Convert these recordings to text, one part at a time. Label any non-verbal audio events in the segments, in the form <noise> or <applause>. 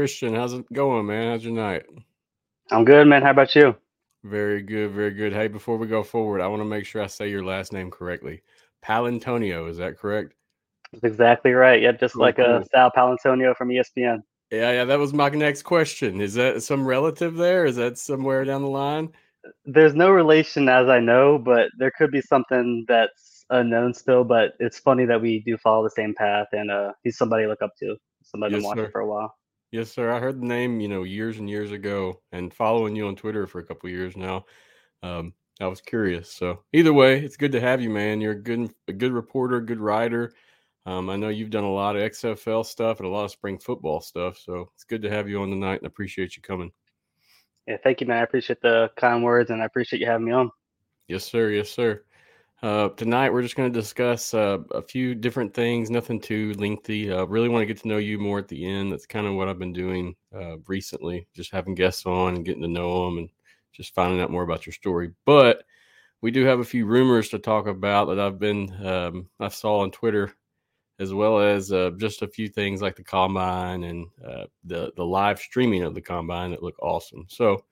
Christian, how's it going, man? How's your night? I'm good, man. How about you? Very good, very good. Hey, before we go forward, I want to make sure I say your last name correctly. Paolantonio, is that correct? That's exactly right. Yeah, just cool, like uh, cool. Sal Paolantonio from ESPN. Yeah, yeah, that was my next question. Is that some relative there? Is that somewhere down the line? There's no relation as I know, but there could be something that's unknown still. But it's funny that we do follow the same path, and uh, he's somebody I look up to, somebody yes, been watching sir. for a while. Yes, sir. I heard the name, you know, years and years ago, and following you on Twitter for a couple years now. Um, I was curious. So either way, it's good to have you, man. You're a good, a good reporter, good writer. Um, I know you've done a lot of XFL stuff and a lot of spring football stuff. So it's good to have you on tonight, and I appreciate you coming. Yeah, thank you, man. I appreciate the kind words, and I appreciate you having me on. Yes, sir. Yes, sir. Uh, tonight, we're just going to discuss uh, a few different things, nothing too lengthy. Uh, really want to get to know you more at the end. That's kind of what I've been doing uh, recently, just having guests on and getting to know them and just finding out more about your story. But we do have a few rumors to talk about that I've been, um, I saw on Twitter, as well as uh, just a few things like the combine and uh, the, the live streaming of the combine that look awesome. So,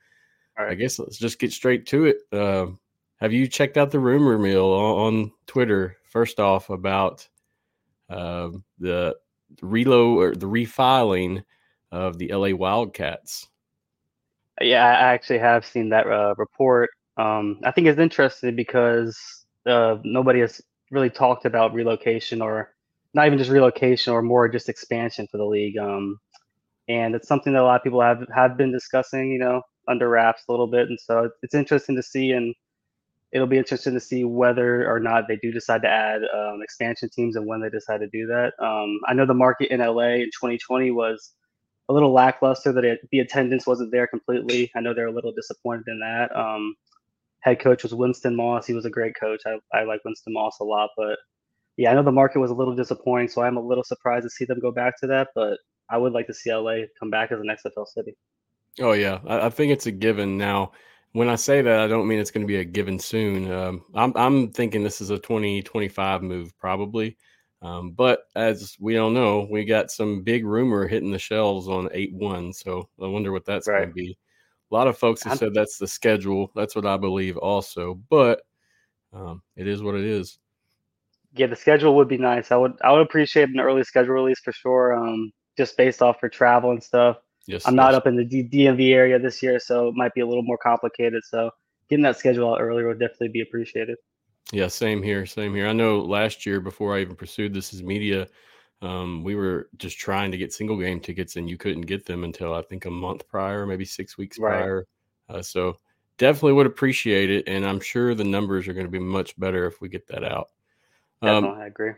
I guess let's just get straight to it. Have you checked out the rumor mill on, on Twitter? First off, about uh, the reload or the refiling of the LA Wildcats. Yeah, I actually have seen that uh, report. Um, I think it's interesting because uh, nobody has really talked about relocation or not even just relocation or more just expansion for the league. Um, and it's something that a lot of people have have been discussing, you know, under wraps a little bit. And so it's interesting to see and it'll be interesting to see whether or not they do decide to add um, expansion teams and when they decide to do that. Um, I know the market in LA in 2020 was a little lackluster that it, the attendance wasn't there completely. I know they're a little disappointed in that. Um, head coach was Winston Moss. He was a great coach. I, I like Winston Moss a lot, but yeah, I know the market was a little disappointing, so I'm a little surprised to see them go back to that. But I would like to see LA come back as an XFL city. Oh yeah, I, I think it's a given now when I say that, I don't mean it's going to be a given soon. Um, I'm, I'm thinking this is a 2025 move, probably. Um, but as we all know, we got some big rumor hitting the shelves on 8 1. So I wonder what that's right. going to be. A lot of folks have said that's the schedule. That's what I believe also. But um, it is what it is. Yeah, the schedule would be nice. I would I would appreciate an early schedule release for sure. Um, just based off for travel and stuff. Yes, I'm not yes. up in the DMV area this year, so it might be a little more complicated. So getting that schedule out earlier would definitely be appreciated. Yeah, same here, same here. I know last year before I even pursued this as media, um, we were just trying to get single game tickets, and you couldn't get them until I think a month prior, maybe six weeks right. prior. Uh, so definitely would appreciate it, and I'm sure the numbers are going to be much better if we get that out. Um, I agree.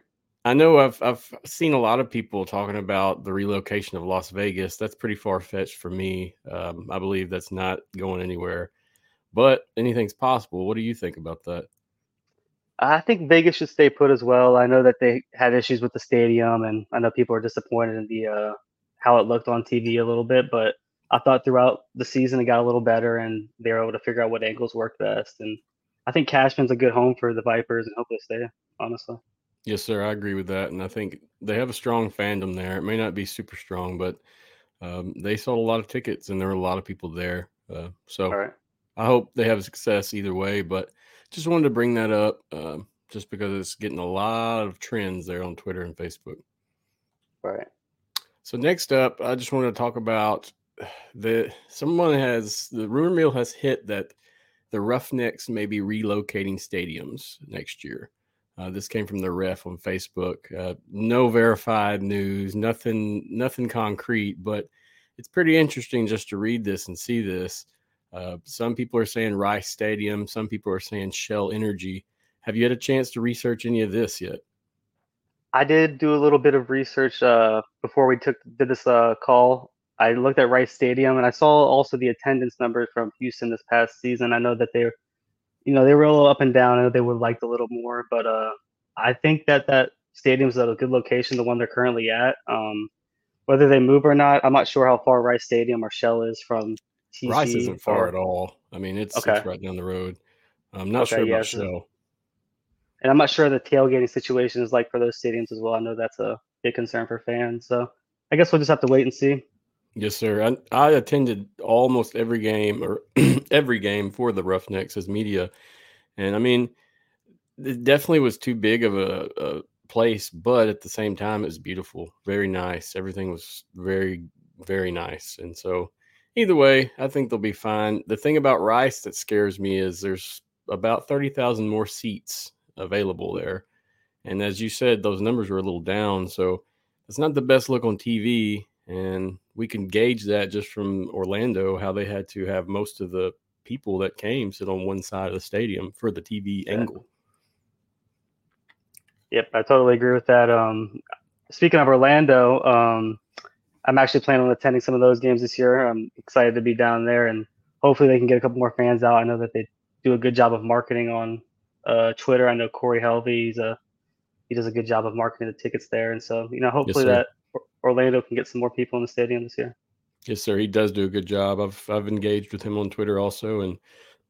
I know I've I've seen a lot of people talking about the relocation of Las Vegas. That's pretty far fetched for me. Um, I believe that's not going anywhere, but anything's possible. What do you think about that? I think Vegas should stay put as well. I know that they had issues with the stadium, and I know people are disappointed in the uh, how it looked on TV a little bit. But I thought throughout the season it got a little better, and they were able to figure out what angles work best. And I think Cashman's a good home for the Vipers, and hopefully stay. Honestly. Yes, sir. I agree with that, and I think they have a strong fandom there. It may not be super strong, but um, they sold a lot of tickets, and there were a lot of people there. Uh, so right. I hope they have success either way. But just wanted to bring that up, uh, just because it's getting a lot of trends there on Twitter and Facebook. Right. So next up, I just want to talk about the someone has the rumor mill has hit that the Roughnecks may be relocating stadiums next year. Uh, this came from the ref on Facebook. Uh, no verified news, nothing, nothing concrete, but it's pretty interesting just to read this and see this. Uh, some people are saying Rice Stadium, some people are saying Shell Energy. Have you had a chance to research any of this yet? I did do a little bit of research uh, before we took did this uh, call. I looked at Rice Stadium and I saw also the attendance numbers from Houston this past season. I know that they're you know, they were a little up and down. I know they would have liked a little more, but uh, I think that that stadium's at a good location, the one they're currently at. Um, whether they move or not, I'm not sure how far Rice Stadium or Shell is from TC. Rice isn't far or... at all. I mean, it's, okay. it's, right down the road. I'm not okay, sure about yeah, Shell. And I'm not sure the tailgating situation is like for those stadiums as well. I know that's a big concern for fans. So I guess we'll just have to wait and see. Yes, sir. I, I attended almost every game or <clears throat> every game for the Roughnecks as media, and I mean, it definitely was too big of a, a place, but at the same time, it was beautiful, very nice. Everything was very, very nice, and so either way, I think they'll be fine. The thing about Rice that scares me is there's about thirty thousand more seats available there, and as you said, those numbers were a little down, so it's not the best look on TV and we can gauge that just from Orlando, how they had to have most of the people that came sit on one side of the stadium for the TV yeah. angle. Yep, I totally agree with that. Um, speaking of Orlando, um, I'm actually planning on attending some of those games this year. I'm excited to be down there, and hopefully they can get a couple more fans out. I know that they do a good job of marketing on uh, Twitter. I know Corey Helvey, he's a he does a good job of marketing the tickets there, and so you know hopefully yes, that Orlando can get some more people in the stadium this year. Yes, sir. He does do a good job. I've I've engaged with him on Twitter also, and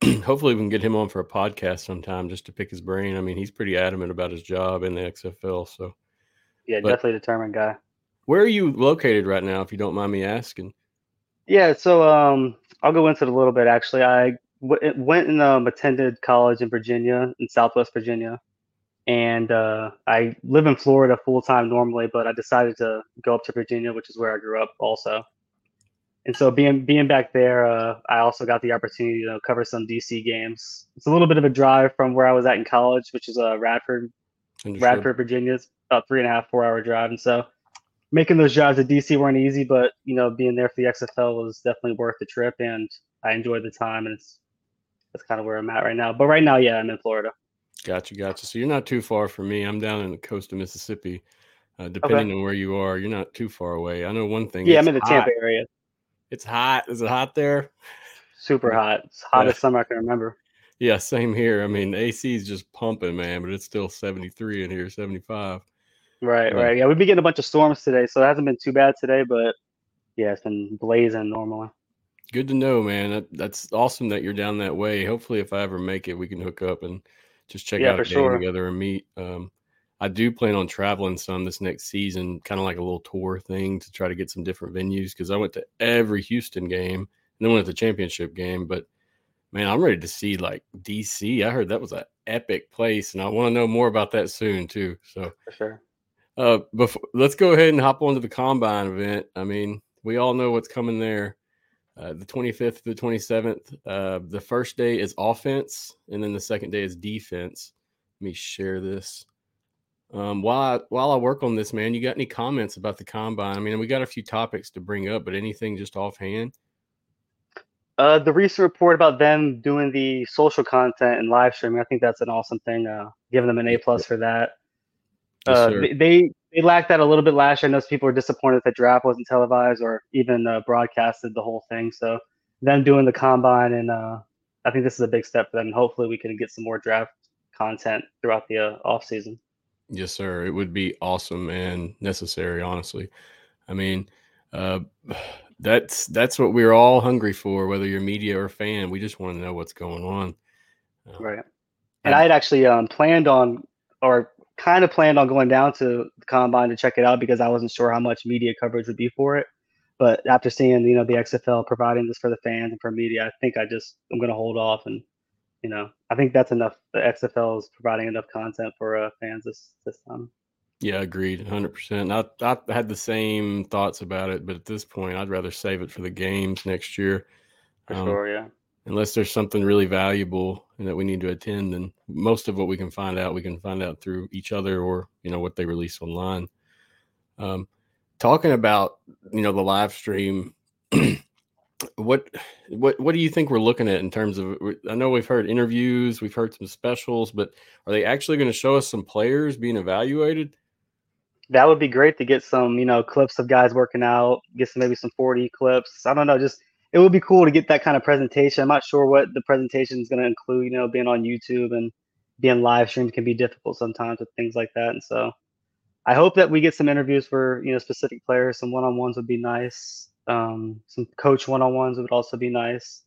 <clears throat> hopefully we can get him on for a podcast sometime just to pick his brain. I mean, he's pretty adamant about his job in the XFL. So, yeah, but definitely determined guy. Where are you located right now, if you don't mind me asking? Yeah, so um, I'll go into it a little bit. Actually, I w- went and um, attended college in Virginia, in Southwest Virginia, and uh, I live in Florida full time normally, but I decided to go up to Virginia, which is where I grew up also. And so being being back there, uh, I also got the opportunity to cover some DC games. It's a little bit of a drive from where I was at in college, which is uh, Radford, Understood. Radford, Virginia. It's about three and a half, four hour drive, and so making those drives to DC weren't easy, but you know being there for the XFL was definitely worth the trip, and I enjoyed the time, and it's that's kind of where I'm at right now. But right now, yeah, I'm in Florida. Gotcha, gotcha. So you're not too far from me. I'm down in the coast of Mississippi. Uh, depending okay. on where you are, you're not too far away. I know one thing. Yeah, I'm in the hot. Tampa area. It's hot. Is it hot there? Super <laughs> hot. It's hottest yeah. summer I can remember. Yeah, same here. I mean, AC is just pumping, man, but it's still 73 in here, 75. Right, right. Yeah, we've been getting a bunch of storms today, so it hasn't been too bad today, but yeah, it's been blazing normally. Good to know, man. That, that's awesome that you're down that way. Hopefully, if I ever make it, we can hook up and just check yeah, out a game sure. together and meet. Um, I do plan on traveling some this next season, kind of like a little tour thing to try to get some different venues because I went to every Houston game and then went to the championship game. But man, I'm ready to see like DC. I heard that was an epic place, and I want to know more about that soon too. So for sure. Uh, before let's go ahead and hop onto the combine event. I mean, we all know what's coming there. Uh, the 25th to the 27th. Uh, the first day is offense, and then the second day is defense. Let me share this. Um, while I, while I work on this, man, you got any comments about the combine? I mean, we got a few topics to bring up, but anything just offhand? Uh, the recent report about them doing the social content and live streaming, I think that's an awesome thing. Uh, giving them an A plus for that. Yes, uh, they they lacked that a little bit last year. I know people were disappointed that draft wasn't televised or even uh, broadcasted the whole thing. So them doing the combine and uh, I think this is a big step for them. Hopefully we can get some more draft content throughout the uh, off season. Yes, sir. It would be awesome and necessary, honestly. I mean, uh, <sighs> that's that's what we're all hungry for, whether you're media or fan. We just want to know what's going on. Uh, right. And I had actually um, planned on or kind of planned on going down to the combine to check it out because I wasn't sure how much media coverage would be for it. But after seeing, you know, the XFL providing this for the fans and for media, I think I just I'm going to hold off and, you know, I think that's enough. The XFL is providing enough content for uh, fans this this time. Yeah, agreed, hundred percent. I I had the same thoughts about it, but at this point, I'd rather save it for the games next year. For um, sure, yeah unless there's something really valuable and that we need to attend then most of what we can find out we can find out through each other or you know what they release online. Um, talking about you know the live stream <clears throat> what what what do you think we're looking at in terms of i know we've heard interviews we've heard some specials but are they actually going to show us some players being evaluated? That would be great to get some you know clips of guys working out get some maybe some 40 clips. I don't know just it would be cool to get that kind of presentation. I'm not sure what the presentation is going to include. You know, being on YouTube and being live streamed can be difficult sometimes with things like that. And so, I hope that we get some interviews for you know specific players. Some one on ones would be nice. Um, some coach one on ones would also be nice.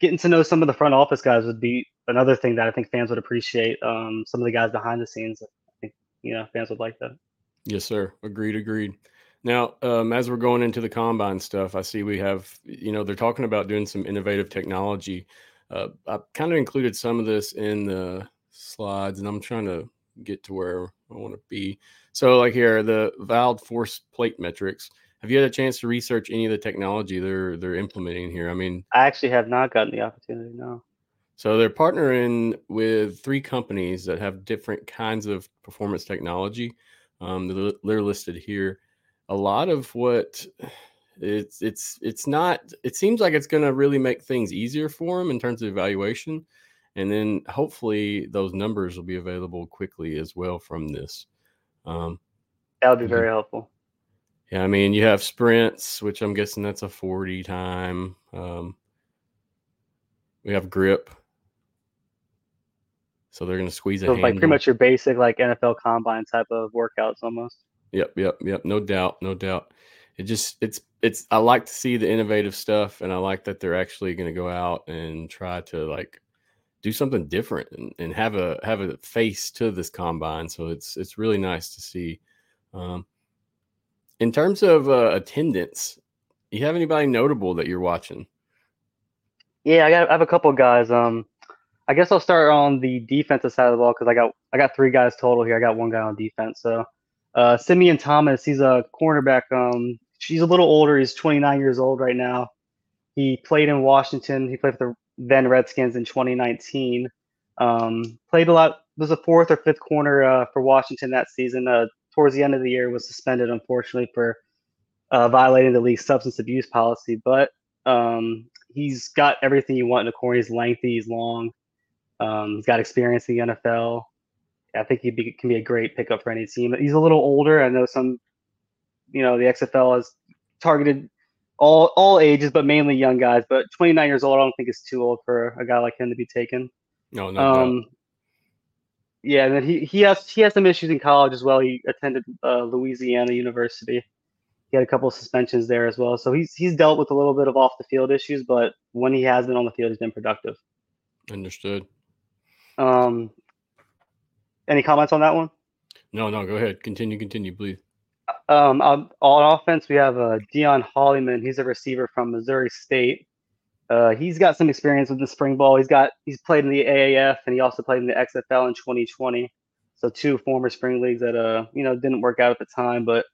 Getting to know some of the front office guys would be another thing that I think fans would appreciate. Um, some of the guys behind the scenes, I think you know fans would like that. Yes, sir. Agreed. Agreed. Now, um, as we're going into the combine stuff, I see we have, you know, they're talking about doing some innovative technology. Uh, I kind of included some of this in the slides, and I'm trying to get to where I want to be. So, like here, the VALD force plate metrics. Have you had a chance to research any of the technology they're they're implementing here? I mean, I actually have not gotten the opportunity. No. So they're partnering with three companies that have different kinds of performance technology. Um, they're listed here. A lot of what it's it's it's not. It seems like it's going to really make things easier for them in terms of evaluation, and then hopefully those numbers will be available quickly as well from this. Um, that would be very helpful. Yeah, I mean, you have sprints, which I'm guessing that's a 40 time. Um, we have grip. So they're going to squeeze a so like pretty much your basic like NFL combine type of workouts almost. Yep, yep, yep. No doubt, no doubt. It just it's it's I like to see the innovative stuff and I like that they're actually going to go out and try to like do something different and, and have a have a face to this combine. So it's it's really nice to see. Um, in terms of uh, attendance, you have anybody notable that you're watching? Yeah, I got I have a couple guys. Um, I guess I'll start on the defensive side of the ball because I got I got three guys total here. I got one guy on defense. So, uh, Simeon Thomas, he's a cornerback. Um, she's a little older. He's 29 years old right now. He played in Washington. He played for the then Redskins in 2019. Um, played a lot. Was a fourth or fifth corner uh, for Washington that season. Uh, towards the end of the year was suspended, unfortunately, for uh, violating the league's substance abuse policy. But um, he's got everything you want in a corner. He's lengthy, he's long, um, he's got experience in the NFL. I think he be, can be a great pickup for any team. He's a little older. I know some, you know, the XFL has targeted all all ages, but mainly young guys. But 29 years old, I don't think is too old for a guy like him to be taken. No, no. Um, yeah, and then he he has he has some issues in college as well. He attended uh, Louisiana University. He had a couple of suspensions there as well. So he's he's dealt with a little bit of off the field issues, but when he has been on the field, he's been productive. Understood. Um, any comments on that one? No, no. Go ahead. Continue. Continue, please. Um, on, on offense, we have uh, Dion Hollyman. He's a receiver from Missouri State. Uh, he's got some experience with the spring ball. He's got he's played in the AAF and he also played in the XFL in 2020. So two former spring leagues that uh you know didn't work out at the time, but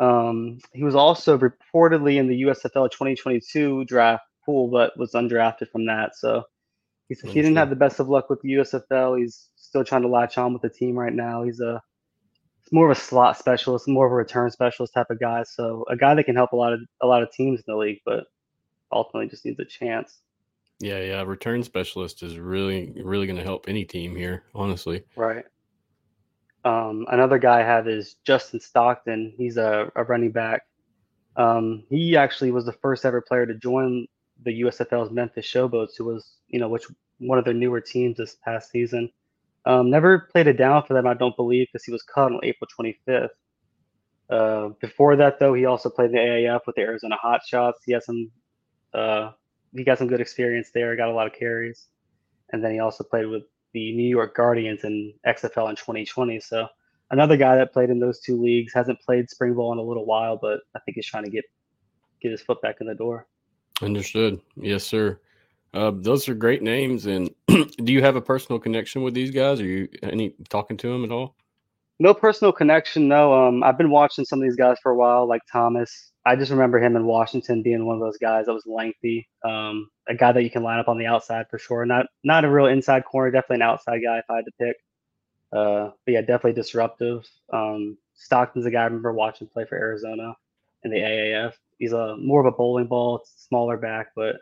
um, he was also reportedly in the USFL 2022 draft pool, but was undrafted from that. So he's, he didn't have the best of luck with the USFL. He's still trying to latch on with the team right now. He's a more of a slot specialist, more of a return specialist type of guy. So a guy that can help a lot of a lot of teams in the league, but ultimately just needs a chance. Yeah, yeah. Return specialist is really, really going to help any team here, honestly. Right. Um, another guy I have is Justin Stockton. He's a, a running back. Um, he actually was the first ever player to join the USFL's Memphis Showboats, who was, you know, which one of their newer teams this past season. Um, never played a down for them, I don't believe, because he was cut on April 25th. Uh, before that, though, he also played the AAF with the Arizona Hotshots. He has some uh, he got some good experience there, got a lot of carries, and then he also played with the New York Guardians in XFL in 2020. So another guy that played in those two leagues hasn't played spring ball in a little while, but I think he's trying to get get his foot back in the door. Understood. Yes, sir. Uh, those are great names. And <clears throat> do you have a personal connection with these guys? Are you any talking to them at all? No personal connection. No. Um, I've been watching some of these guys for a while, like Thomas. I just remember him in Washington being one of those guys that was lengthy, um, a guy that you can line up on the outside for sure. Not not a real inside corner, definitely an outside guy if I had to pick. Uh, but yeah, definitely disruptive. Um, Stockton's a guy I remember watching play for Arizona in the AAF. He's a more of a bowling ball, smaller back, but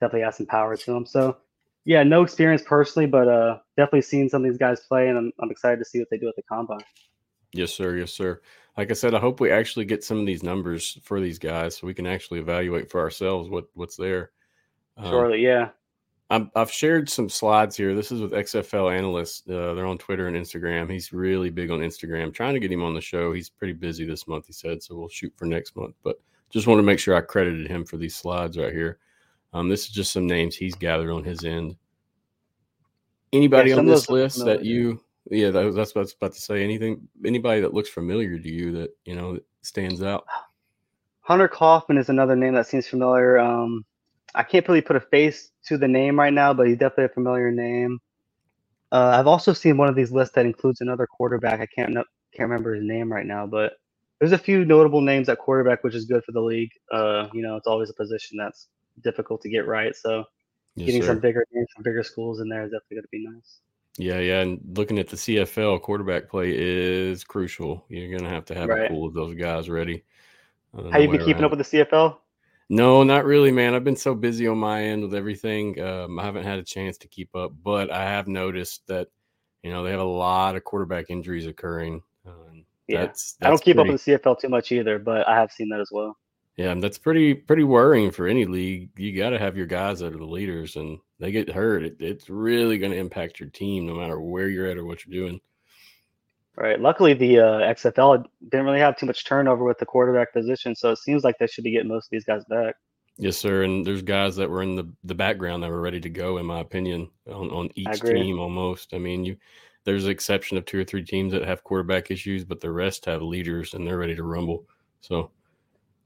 definitely has some power to him. So yeah, no experience personally, but uh, definitely seen some of these guys play, and I'm, I'm excited to see what they do at the combine. Yes, sir. Yes, sir like I said, I hope we actually get some of these numbers for these guys so we can actually evaluate for ourselves what what's there. Um, Surely, yeah. i have shared some slides here. This is with XFL analysts. Uh, they're on Twitter and Instagram. He's really big on Instagram. Trying to get him on the show. He's pretty busy this month. He said so. We'll shoot for next month. But just want to make sure I credited him for these slides right here. Um, this is just some names he's gathered on his end. Anybody yeah, on this list that you yeah, that, that's what I was about to say. Anything, anybody that looks familiar to you that you know stands out? Hunter Kaufman is another name that seems familiar. Um, I can't really put a face to the name right now, but he's definitely a familiar name. Uh, I've also seen one of these lists that includes another quarterback. I can't can't remember his name right now, but there's a few notable names at quarterback, which is good for the league. Uh, you know, it's always a position that's difficult to get right. So yes, getting sir. some bigger names from bigger schools in there is definitely going to be nice. Yeah, yeah, and looking at the CFL, quarterback play is crucial. You're going to have to have right. a pool of those guys ready. Uh, How you been keeping up with the CFL? No, not really, man. I've been so busy on my end with everything. Um, I haven't had a chance to keep up, but I have noticed that you know they have a lot of quarterback injuries occurring. Uh, yeah, that's, that's I don't keep pretty, up with the CFL too much either, but I have seen that as well. Yeah, that's pretty pretty worrying for any league. You got to have your guys that are the leaders, and they get hurt. It, it's really going to impact your team, no matter where you're at or what you're doing. Right. Luckily, the uh, XFL didn't really have too much turnover with the quarterback position, so it seems like they should be getting most of these guys back. Yes, sir. And there's guys that were in the, the background that were ready to go, in my opinion, on, on each team almost. I mean, you there's an exception of two or three teams that have quarterback issues, but the rest have leaders and they're ready to rumble. So,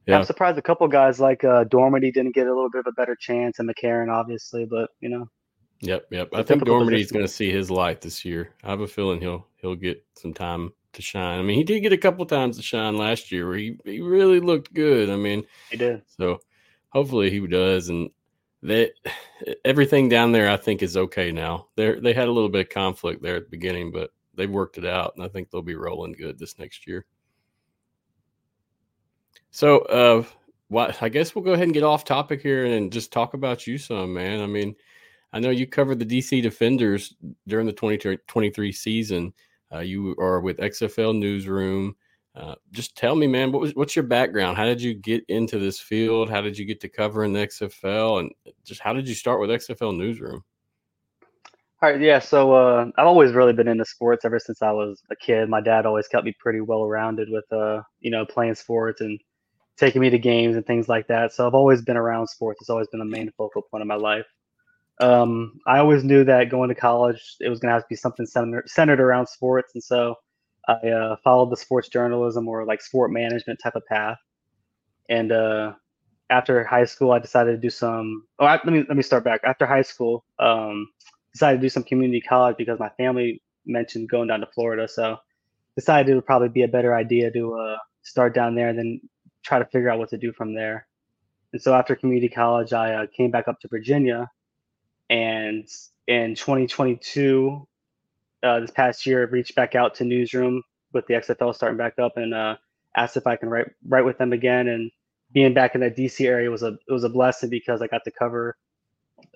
yeah. I'm surprised a couple guys like uh, Dormady didn't get a little bit of a better chance, and McCarron, obviously, but you know. Yep, yep. I think Dormady's going to see his light this year. I have a feeling he'll he'll get some time to shine. I mean, he did get a couple times to shine last year where he, he really looked good. I mean, he did. So hopefully he does. And that everything down there, I think, is okay now. They they had a little bit of conflict there at the beginning, but they've worked it out, and I think they'll be rolling good this next year. So, uh, what I guess we'll go ahead and get off topic here and just talk about you some, man. I mean, I know you covered the DC Defenders during the 2023 season. Uh, you are with XFL Newsroom. Uh, just tell me, man, what was what's your background? How did you get into this field? How did you get to covering the XFL? And just how did you start with XFL Newsroom? All right, yeah. So uh, I've always really been into sports ever since I was a kid. My dad always kept me pretty well rounded with, uh, you know, playing sports and taking me to games and things like that. So I've always been around sports. It's always been the main focal point of my life um, I always knew that going to college, it was going to have to be something centered, centered around sports. And so I uh, followed the sports journalism or like sport management type of path. And uh, after high school, I decided to do some. Oh, I, let me let me start back. After high school, um, decided to do some community college because my family mentioned going down to Florida. So decided it would probably be a better idea to uh, start down there and then try to figure out what to do from there. And so after community college, I uh, came back up to Virginia and in 2022, uh, this past year, reached back out to Newsroom with the XFL starting back up and uh, asked if I can write write with them again. And being back in that DC area was a it was a blessing because I got to cover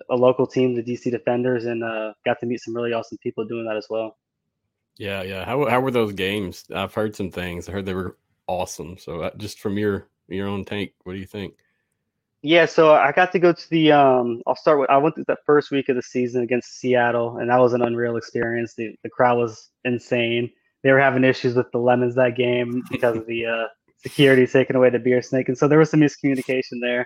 a local team, the DC Defenders, and uh, got to meet some really awesome people doing that as well. Yeah, yeah. How how were those games? I've heard some things. I heard they were awesome. So uh, just from your your own take, what do you think? Yeah, so I got to go to the. Um, I'll start with. I went to the first week of the season against Seattle, and that was an unreal experience. The the crowd was insane. They were having issues with the lemons that game because of the uh, security taking away the beer snake, and so there was some miscommunication there.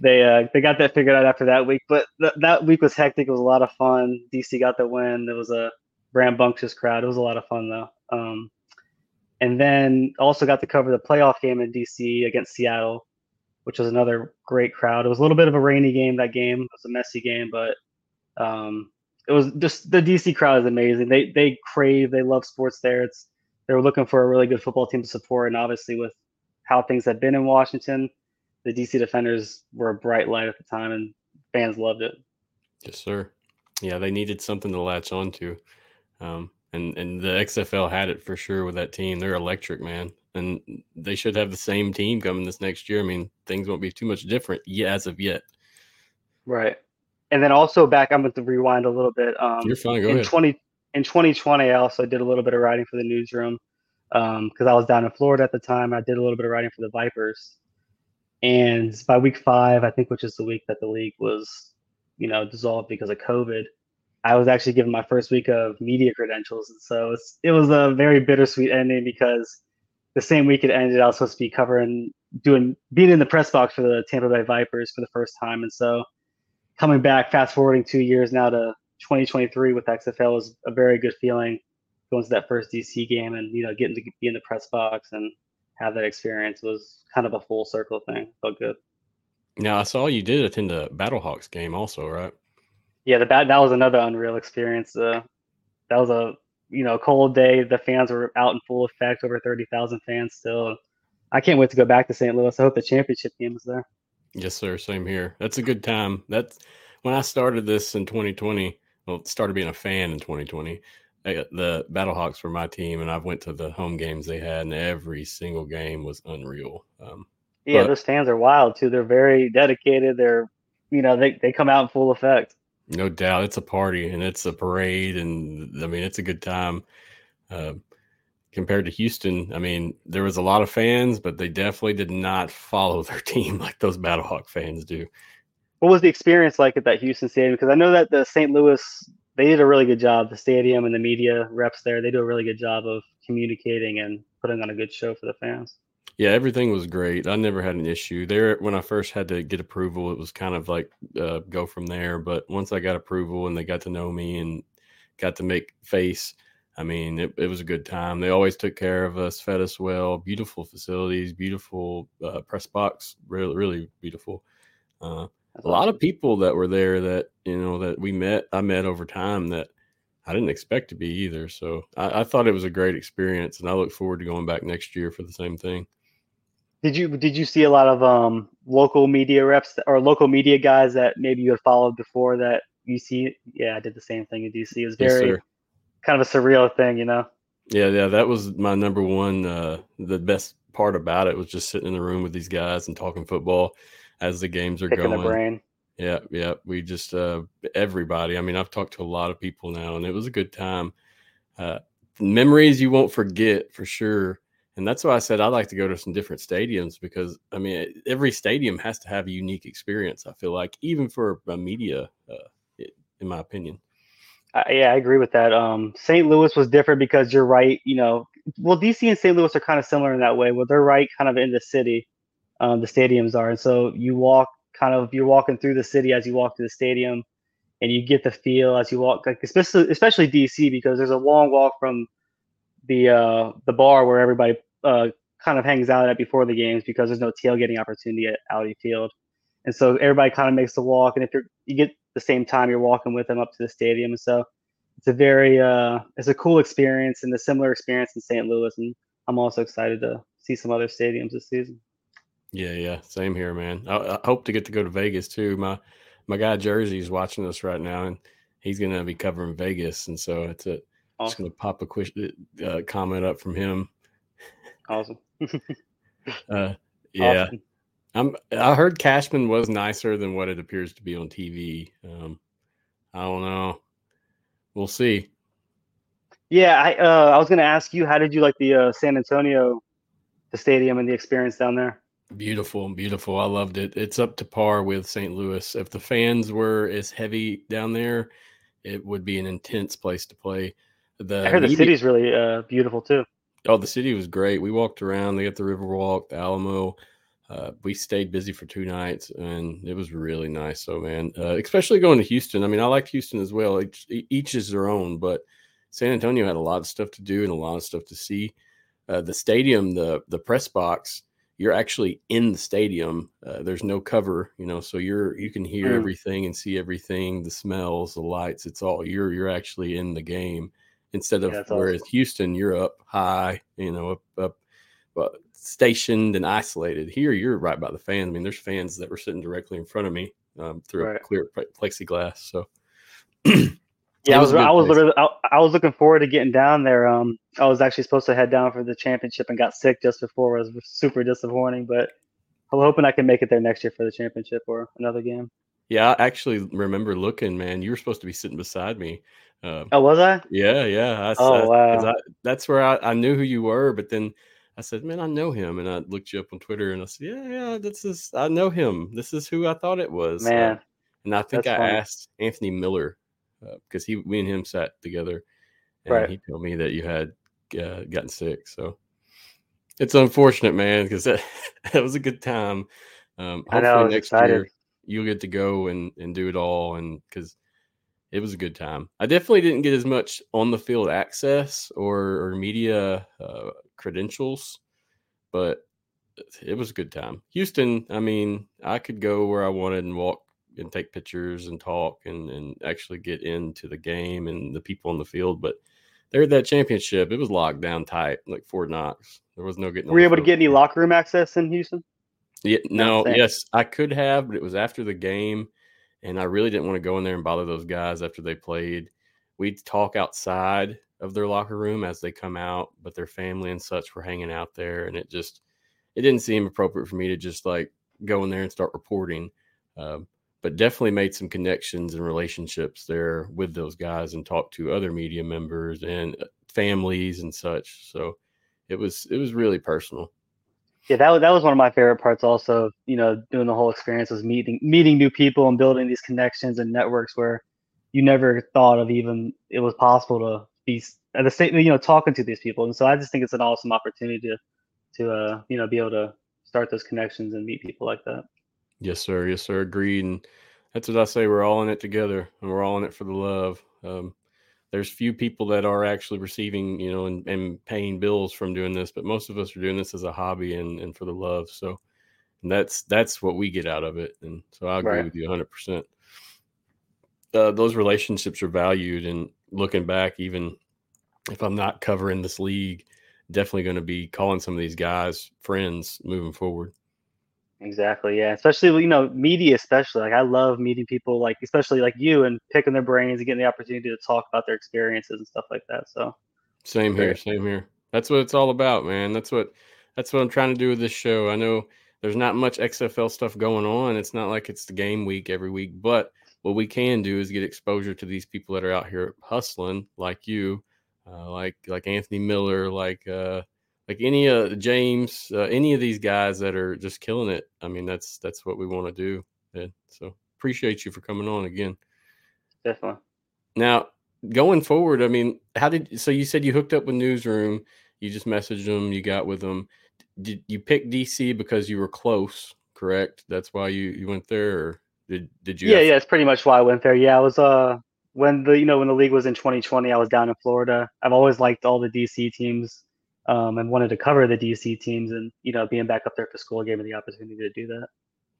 They uh, they got that figured out after that week, but th- that week was hectic. It was a lot of fun. DC got the win. It was a rambunctious crowd. It was a lot of fun though. Um, and then also got to cover the playoff game in DC against Seattle which was another great crowd. It was a little bit of a rainy game that game. It was a messy game, but um, it was just the DC crowd is amazing. They they crave, they love sports there. It's they were looking for a really good football team to support, and obviously with how things had been in Washington, the DC Defenders were a bright light at the time, and fans loved it. Yes, sir. Yeah, they needed something to latch onto, um, and and the XFL had it for sure with that team. They're electric, man and they should have the same team coming this next year. I mean, things won't be too much different as of yet. Right. And then also back, I'm going to rewind a little bit. Um, You're fine. Go in ahead. 20, in 2020, I also did a little bit of writing for the newsroom because um, I was down in Florida at the time. I did a little bit of writing for the Vipers. And by week five, I think, which is the week that the league was, you know, dissolved because of COVID, I was actually given my first week of media credentials. And so it was a very bittersweet ending because the same week it ended, I was supposed to be covering, doing, being in the press box for the Tampa Bay Vipers for the first time. And so coming back, fast forwarding two years now to 2023 with XFL was a very good feeling going to that first DC game and, you know, getting to be in the press box and have that experience was kind of a full circle thing. Felt good. Now I saw you did attend a Battlehawks game also, right? Yeah, the bat that was another unreal experience. Uh, that was a you know cold day. The fans were out in full effect, over thirty thousand fans still. I can't wait to go back to St. Louis. I hope the championship game is there. Yes, sir. Same here. That's a good time. That's when I started this in 2020. Well, started being a fan in 2020. the Battlehawks were my team, and I went to the home games they had, and every single game was unreal. Um, yeah, but, those fans are wild too. They're very dedicated. They're, you know, they they come out in full effect. No doubt, it's a party and it's a parade, and I mean, it's a good time. Uh, compared to Houston, I mean, there was a lot of fans, but they definitely did not follow <laughs> their team like those Battlehawk fans do. What was the experience like at that Houston stadium? Because I know that the St. Louis they did a really good job. The stadium and the media reps there, they do a really good job of communicating and putting on a good show for the fans. Yeah, everything was great. I never had an issue there. When I first had to get approval, it was kind of like uh, go from there. But once I got approval and they got to know me and got to make face, I mean, it, it was a good time. They always took care of us, fed us well. Beautiful facilities, beautiful uh, press box, really, really beautiful. Uh, a lot of people that were there that you know that we met, I met over time that I didn't expect to be either. So I, I thought it was a great experience, and I look forward to going back next year for the same thing. Did you did you see a lot of um, local media reps or local media guys that maybe you had followed before that you see? Yeah, I did the same thing in DC. It was very yes, kind of a surreal thing, you know. Yeah, yeah, that was my number one. Uh, the best part about it was just sitting in the room with these guys and talking football as the games are Picking going. Yeah, yeah. We just uh, everybody. I mean, I've talked to a lot of people now, and it was a good time. Uh, memories you won't forget for sure. And that's why I said I'd like to go to some different stadiums because I mean every stadium has to have a unique experience. I feel like even for a media, uh, in my opinion. Yeah, I agree with that. Um, St. Louis was different because you're right. You know, well, DC and St. Louis are kind of similar in that way. Well, they're right, kind of in the city, um, the stadiums are, and so you walk kind of you're walking through the city as you walk to the stadium, and you get the feel as you walk, like especially especially DC because there's a long walk from the uh, the bar where everybody uh, kind of hangs out at before the games because there's no tailgating opportunity at Audi Field, and so everybody kind of makes the walk. And if you're you get the same time you're walking with them up to the stadium, and so it's a very uh, it's a cool experience and a similar experience in St. Louis. And I'm also excited to see some other stadiums this season. Yeah, yeah, same here, man. I, I hope to get to go to Vegas too. My my guy Jersey is watching us right now, and he's going to be covering Vegas, and so it's a awesome. just going to pop a quick uh, comment up from him Awesome. <laughs> uh, yeah. Awesome. I'm, I heard Cashman was nicer than what it appears to be on TV. Um, I don't know. We'll see. Yeah, I uh, I was going to ask you, how did you like the uh, San Antonio, the stadium and the experience down there? Beautiful, beautiful. I loved it. It's up to par with St. Louis. If the fans were as heavy down there, it would be an intense place to play. The I heard the city's really uh, beautiful too. Oh, the city was great. We walked around. They got the Riverwalk, the Alamo. Uh, we stayed busy for two nights, and it was really nice. So, man, uh, especially going to Houston. I mean, I liked Houston as well. Each, each, is their own, but San Antonio had a lot of stuff to do and a lot of stuff to see. Uh, the stadium, the the press box, you're actually in the stadium. Uh, there's no cover, you know, so you're you can hear mm. everything and see everything, the smells, the lights. It's all you're you're actually in the game instead of yeah, whereas awesome. Houston, you're up high, you know, up, up, up stationed and isolated. Here, you're right by the fans. I mean, there's fans that were sitting directly in front of me um, through right. a clear plexiglass. So, <clears throat> yeah, I was, I was, literally, I, I, was looking forward to getting down there. Um, I was actually supposed to head down for the championship and got sick just before. It was super disappointing, but I'm hoping I can make it there next year for the championship or another game. Yeah, I actually remember looking, man. You were supposed to be sitting beside me uh, oh, was I? Yeah, yeah. I, oh, wow. I, that's where I, I knew who you were, but then I said, "Man, I know him," and I looked you up on Twitter, and I said, "Yeah, yeah, this is I know him. This is who I thought it was." Uh, Man, uh, and I think I funny. asked Anthony Miller because uh, he, we and him sat together, and right. he told me that you had uh, gotten sick. So it's unfortunate, man, because that <laughs> that was a good time. Um, hopefully know, next excited. year you'll get to go and and do it all, and because it was a good time. I definitely didn't get as much on the field access or, or media uh, credentials but it was a good time. Houston, I mean, I could go where I wanted and walk and take pictures and talk and, and actually get into the game and the people on the field. But there that championship, it was locked down tight, like Fort Knox. There was no getting. Were you able to get any locker room access in Houston? Yeah, no, yes, I could have, but it was after the game, and I really didn't want to go in there and bother those guys after they played. We'd talk outside of their locker room as they come out, but their family and such were hanging out there, and it just it didn't seem appropriate for me to just like go in there and start reporting. Uh, but definitely made some connections and relationships there with those guys and talked to other media members and uh, families and such. So it was it was really personal. Yeah, that was that was one of my favorite parts. Also, you know, doing the whole experience was meeting meeting new people and building these connections and networks where you never thought of even it was possible to be at the same you know talking to these people. And so I just think it's an awesome opportunity to to uh you know be able to start those connections and meet people like that. Yes, sir. Yes, sir. Agreed. And that's what I say. We're all in it together, and we're all in it for the love. Um, there's few people that are actually receiving, you know, and, and paying bills from doing this, but most of us are doing this as a hobby and, and for the love. So, and that's that's what we get out of it. And so I agree right. with you 100. percent uh, Those relationships are valued, and looking back, even if I'm not covering this league, definitely going to be calling some of these guys friends moving forward. Exactly. Yeah. Especially, you know, media, especially. Like, I love meeting people, like, especially like you, and picking their brains and getting the opportunity to talk about their experiences and stuff like that. So, same here. Same here. That's what it's all about, man. That's what, that's what I'm trying to do with this show. I know there's not much XFL stuff going on. It's not like it's the game week every week, but what we can do is get exposure to these people that are out here hustling, like you, uh, like like Anthony Miller, like uh, like any uh James, uh, any of these guys that are just killing it. I mean, that's that's what we want to do. Ed. So appreciate you for coming on again. Definitely. Now going forward, I mean, how did so you said you hooked up with Newsroom? You just messaged them, you got with them. Did you pick DC because you were close? Correct. That's why you you went there, or did did you? Yeah, have- yeah. It's pretty much why I went there. Yeah, I was uh when the you know when the league was in 2020, I was down in Florida. I've always liked all the DC teams um, and wanted to cover the DC teams. And you know, being back up there for school gave me the opportunity to do that.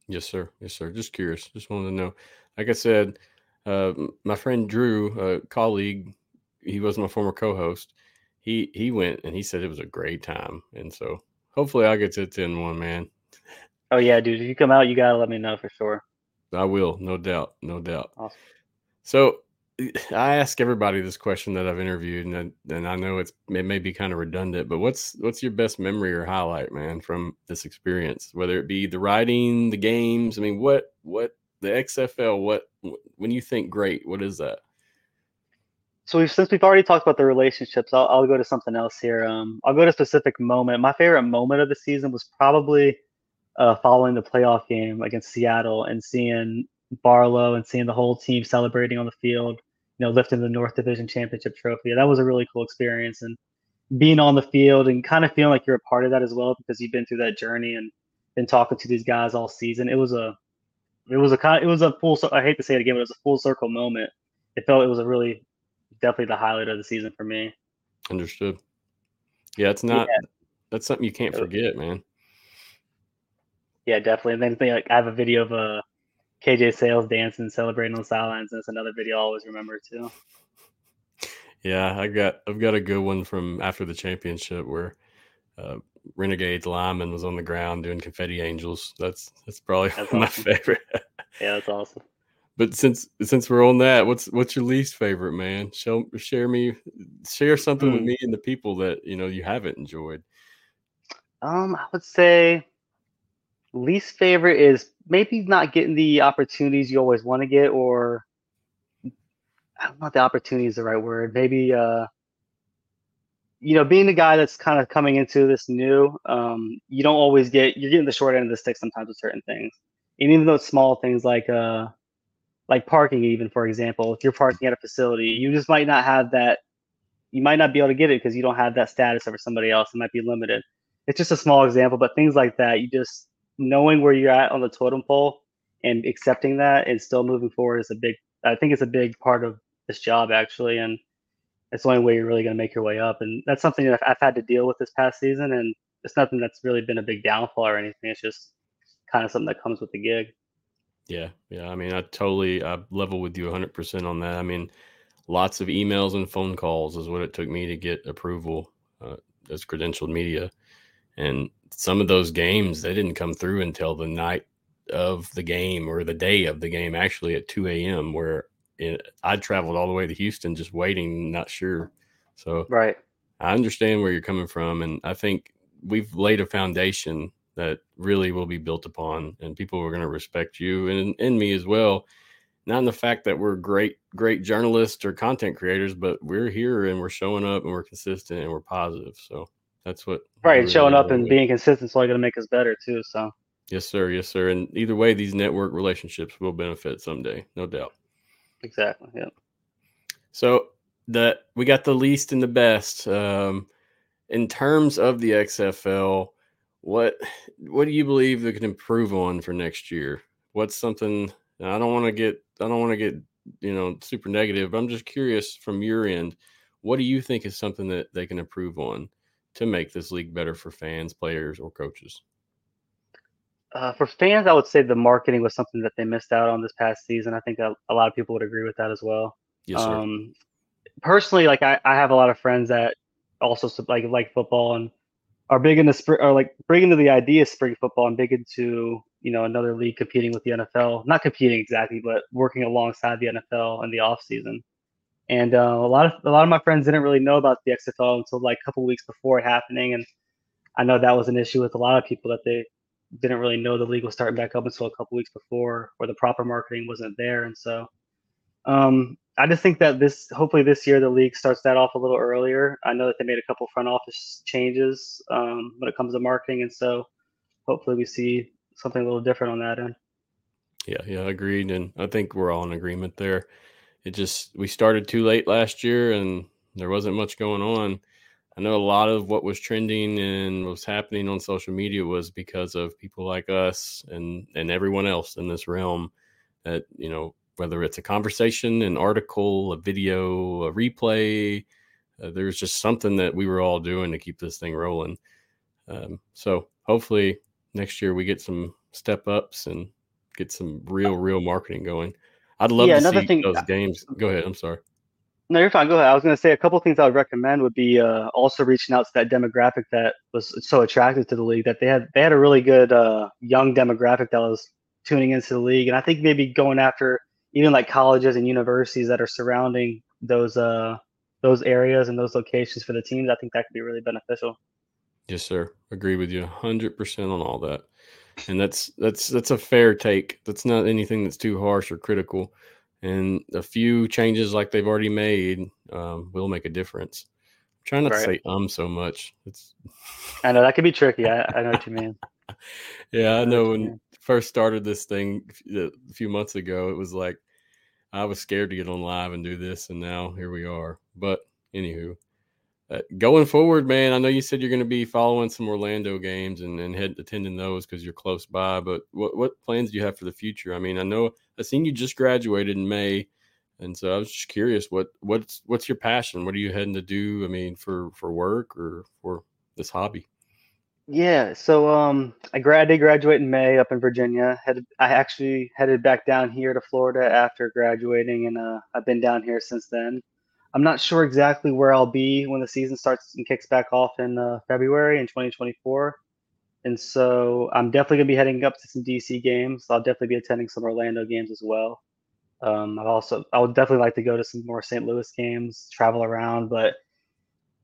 Yes, sir. Yes, sir. Just curious. Just wanted to know. Like I said, uh, my friend Drew, a colleague, he was my former co-host. He he went and he said it was a great time, and so hopefully I get to attend one, man. Oh yeah, dude. If you come out, you gotta let me know for sure. I will, no doubt, no doubt. Awesome. So I ask everybody this question that I've interviewed, and I, and I know it's it may be kind of redundant, but what's what's your best memory or highlight, man, from this experience? Whether it be the writing, the games. I mean, what what the XFL? What when you think great, what is that? So we've since we've already talked about the relationships, I'll, I'll go to something else here. Um, I'll go to a specific moment. My favorite moment of the season was probably uh, following the playoff game against Seattle and seeing Barlow and seeing the whole team celebrating on the field you know, lifting the North Division Championship trophy. That was a really cool experience, and being on the field and kind of feeling like you're a part of that as well because you've been through that journey and been talking to these guys all season. It was a, it was a kind, it was a full. I hate to say it again, but it was a full circle moment. It felt it was a really, definitely the highlight of the season for me. Understood. Yeah, it's not. Yeah. That's something you can't forget, man. Yeah, definitely. And then like, I have a video of a KJ Sales dancing, celebrating on the sidelines. That's another video I always remember too. Yeah, I got I've got a good one from after the championship where uh, Renegade Lyman was on the ground doing confetti angels. That's that's probably that's <laughs> my favorite. yeah, that's awesome. But since since we're on that, what's what's your least favorite, man? Show share me share something mm. with hmm. me and the people that you know you haven't enjoyed. Um, I would say least favorite is maybe not getting the opportunities you always want to get, or I don't know if the opportunity is the right word. Maybe uh, you know, being the guy that's kind of coming into this new, um, you don't always get you're getting the short end of the stick sometimes with certain things. And even it's small things like uh like parking even for example, if you're parking at a facility, you just might not have that you might not be able to get it because you don't have that status over somebody else. It might be limited. It's just a small example, but things like that, you just knowing where you're at on the totem pole and accepting that and still moving forward is a big i think it's a big part of this job actually and it's the only way you're really going to make your way up and that's something that i've had to deal with this past season and it's nothing that's really been a big downfall or anything. It's just kind of something that comes with the gig. Yeah, yeah. I mean, I totally I level with you 100% on that. I mean, lots of emails and phone calls is what it took me to get approval uh, as credentialed media. And some of those games, they didn't come through until the night of the game or the day of the game, actually at 2 a.m., where it, I traveled all the way to Houston just waiting, not sure. So, right. I understand where you're coming from. And I think we've laid a foundation that really will be built upon, and people are going to respect you and, and me as well. Not in the fact that we're great, great journalists or content creators, but we're here and we're showing up and we're consistent and we're positive. So that's what right really showing up and being consistent is only going to make us better too. So yes, sir, yes, sir. And either way, these network relationships will benefit someday, no doubt. Exactly. Yeah. So that we got the least and the best. Um, in terms of the XFL, what what do you believe they can improve on for next year? What's something I don't want to get I don't want to get you know super negative, but I'm just curious from your end, what do you think is something that they can improve on to make this league better for fans, players, or coaches? Uh, for fans, I would say the marketing was something that they missed out on this past season. I think a, a lot of people would agree with that as well. Yes, sir. Um, personally, like I, I have a lot of friends that also like like football and are big into spring or like big into the idea of spring football and big into you know another league competing with the NFL, not competing exactly, but working alongside the NFL in the off season. And uh, a lot of a lot of my friends didn't really know about the XFL until like a couple weeks before it happening, and I know that was an issue with a lot of people that they didn't really know the league was starting back up until a couple weeks before, or the proper marketing wasn't there, and so um, I just think that this hopefully this year the league starts that off a little earlier. I know that they made a couple front office changes um, when it comes to marketing, and so hopefully we see something a little different on that end. Yeah, yeah, agreed, and I think we're all in agreement there. It just we started too late last year, and there wasn't much going on. I know a lot of what was trending and was happening on social media was because of people like us and and everyone else in this realm that you know whether it's a conversation, an article, a video, a replay. Uh, there's just something that we were all doing to keep this thing rolling. Um, so hopefully next year we get some step ups and get some real, real marketing going. I'd love yeah, to see thing, those games. Go ahead. I'm sorry. No, you're fine. Go ahead. I was going to say a couple things I would recommend would be uh, also reaching out to that demographic that was so attractive to the league. That they had they had a really good uh, young demographic that was tuning into the league, and I think maybe going after even like colleges and universities that are surrounding those uh those areas and those locations for the teams, I think that could be really beneficial. Yes, sir. Agree with you 100% on all that. And that's that's that's a fair take. That's not anything that's too harsh or critical. And a few changes like they've already made um, will make a difference. I'm trying not right. to say um so much. It's I know that could be tricky. I, I know what you mean. <laughs> yeah, I, I know, know when first started this thing a few months ago, it was like I was scared to get on live and do this, and now here we are. But anywho, uh, going forward, man, I know you said you're going to be following some Orlando games and, and head attending those because you're close by. But what what plans do you have for the future? I mean, I know I seen you just graduated in May, and so I was just curious what what's what's your passion? What are you heading to do? I mean, for for work or for this hobby? Yeah, so um, I, grad, I did graduate in May up in Virginia. Headed, I actually headed back down here to Florida after graduating, and uh, I've been down here since then. I'm not sure exactly where I'll be when the season starts and kicks back off in uh, February in 2024. And so I'm definitely going to be heading up to some DC games. I'll definitely be attending some Orlando games as well. Um, I've also, I would definitely like to go to some more St. Louis games, travel around, but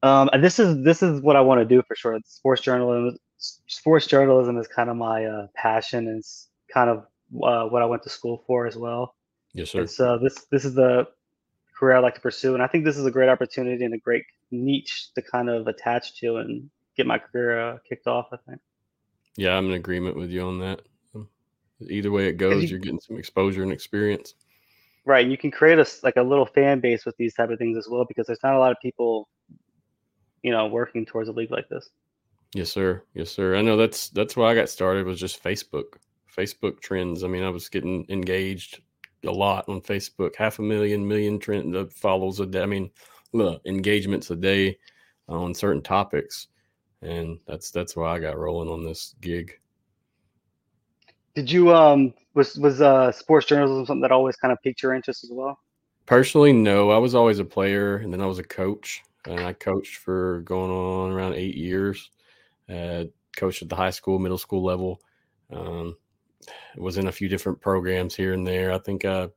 um, this is this is what I want to do for sure. Sports journalism, sports journalism is kind of my uh, passion, and it's kind of uh, what I went to school for as well. Yes, sir. And so this this is the career I'd like to pursue, and I think this is a great opportunity and a great niche to kind of attach to and get my career uh, kicked off. I think. Yeah, I'm in agreement with you on that. Either way it goes, you, are getting some exposure and experience. Right, you can create a like a little fan base with these type of things as well because there's not a lot of people you know, working towards a league like this. Yes, sir. Yes, sir. I know that's that's why I got started was just Facebook. Facebook trends. I mean, I was getting engaged a lot on Facebook, half a million, million trend uh, follows a day. I mean, look, engagements a day on certain topics. and that's that's why I got rolling on this gig. Did you um was was uh sports journalism something that always kind of piqued your interest as well? Personally, no. I was always a player, and then I was a coach, and I coached for going on around eight years. Uh, coached at the high school, middle school level. Um, was in a few different programs here and there. I think I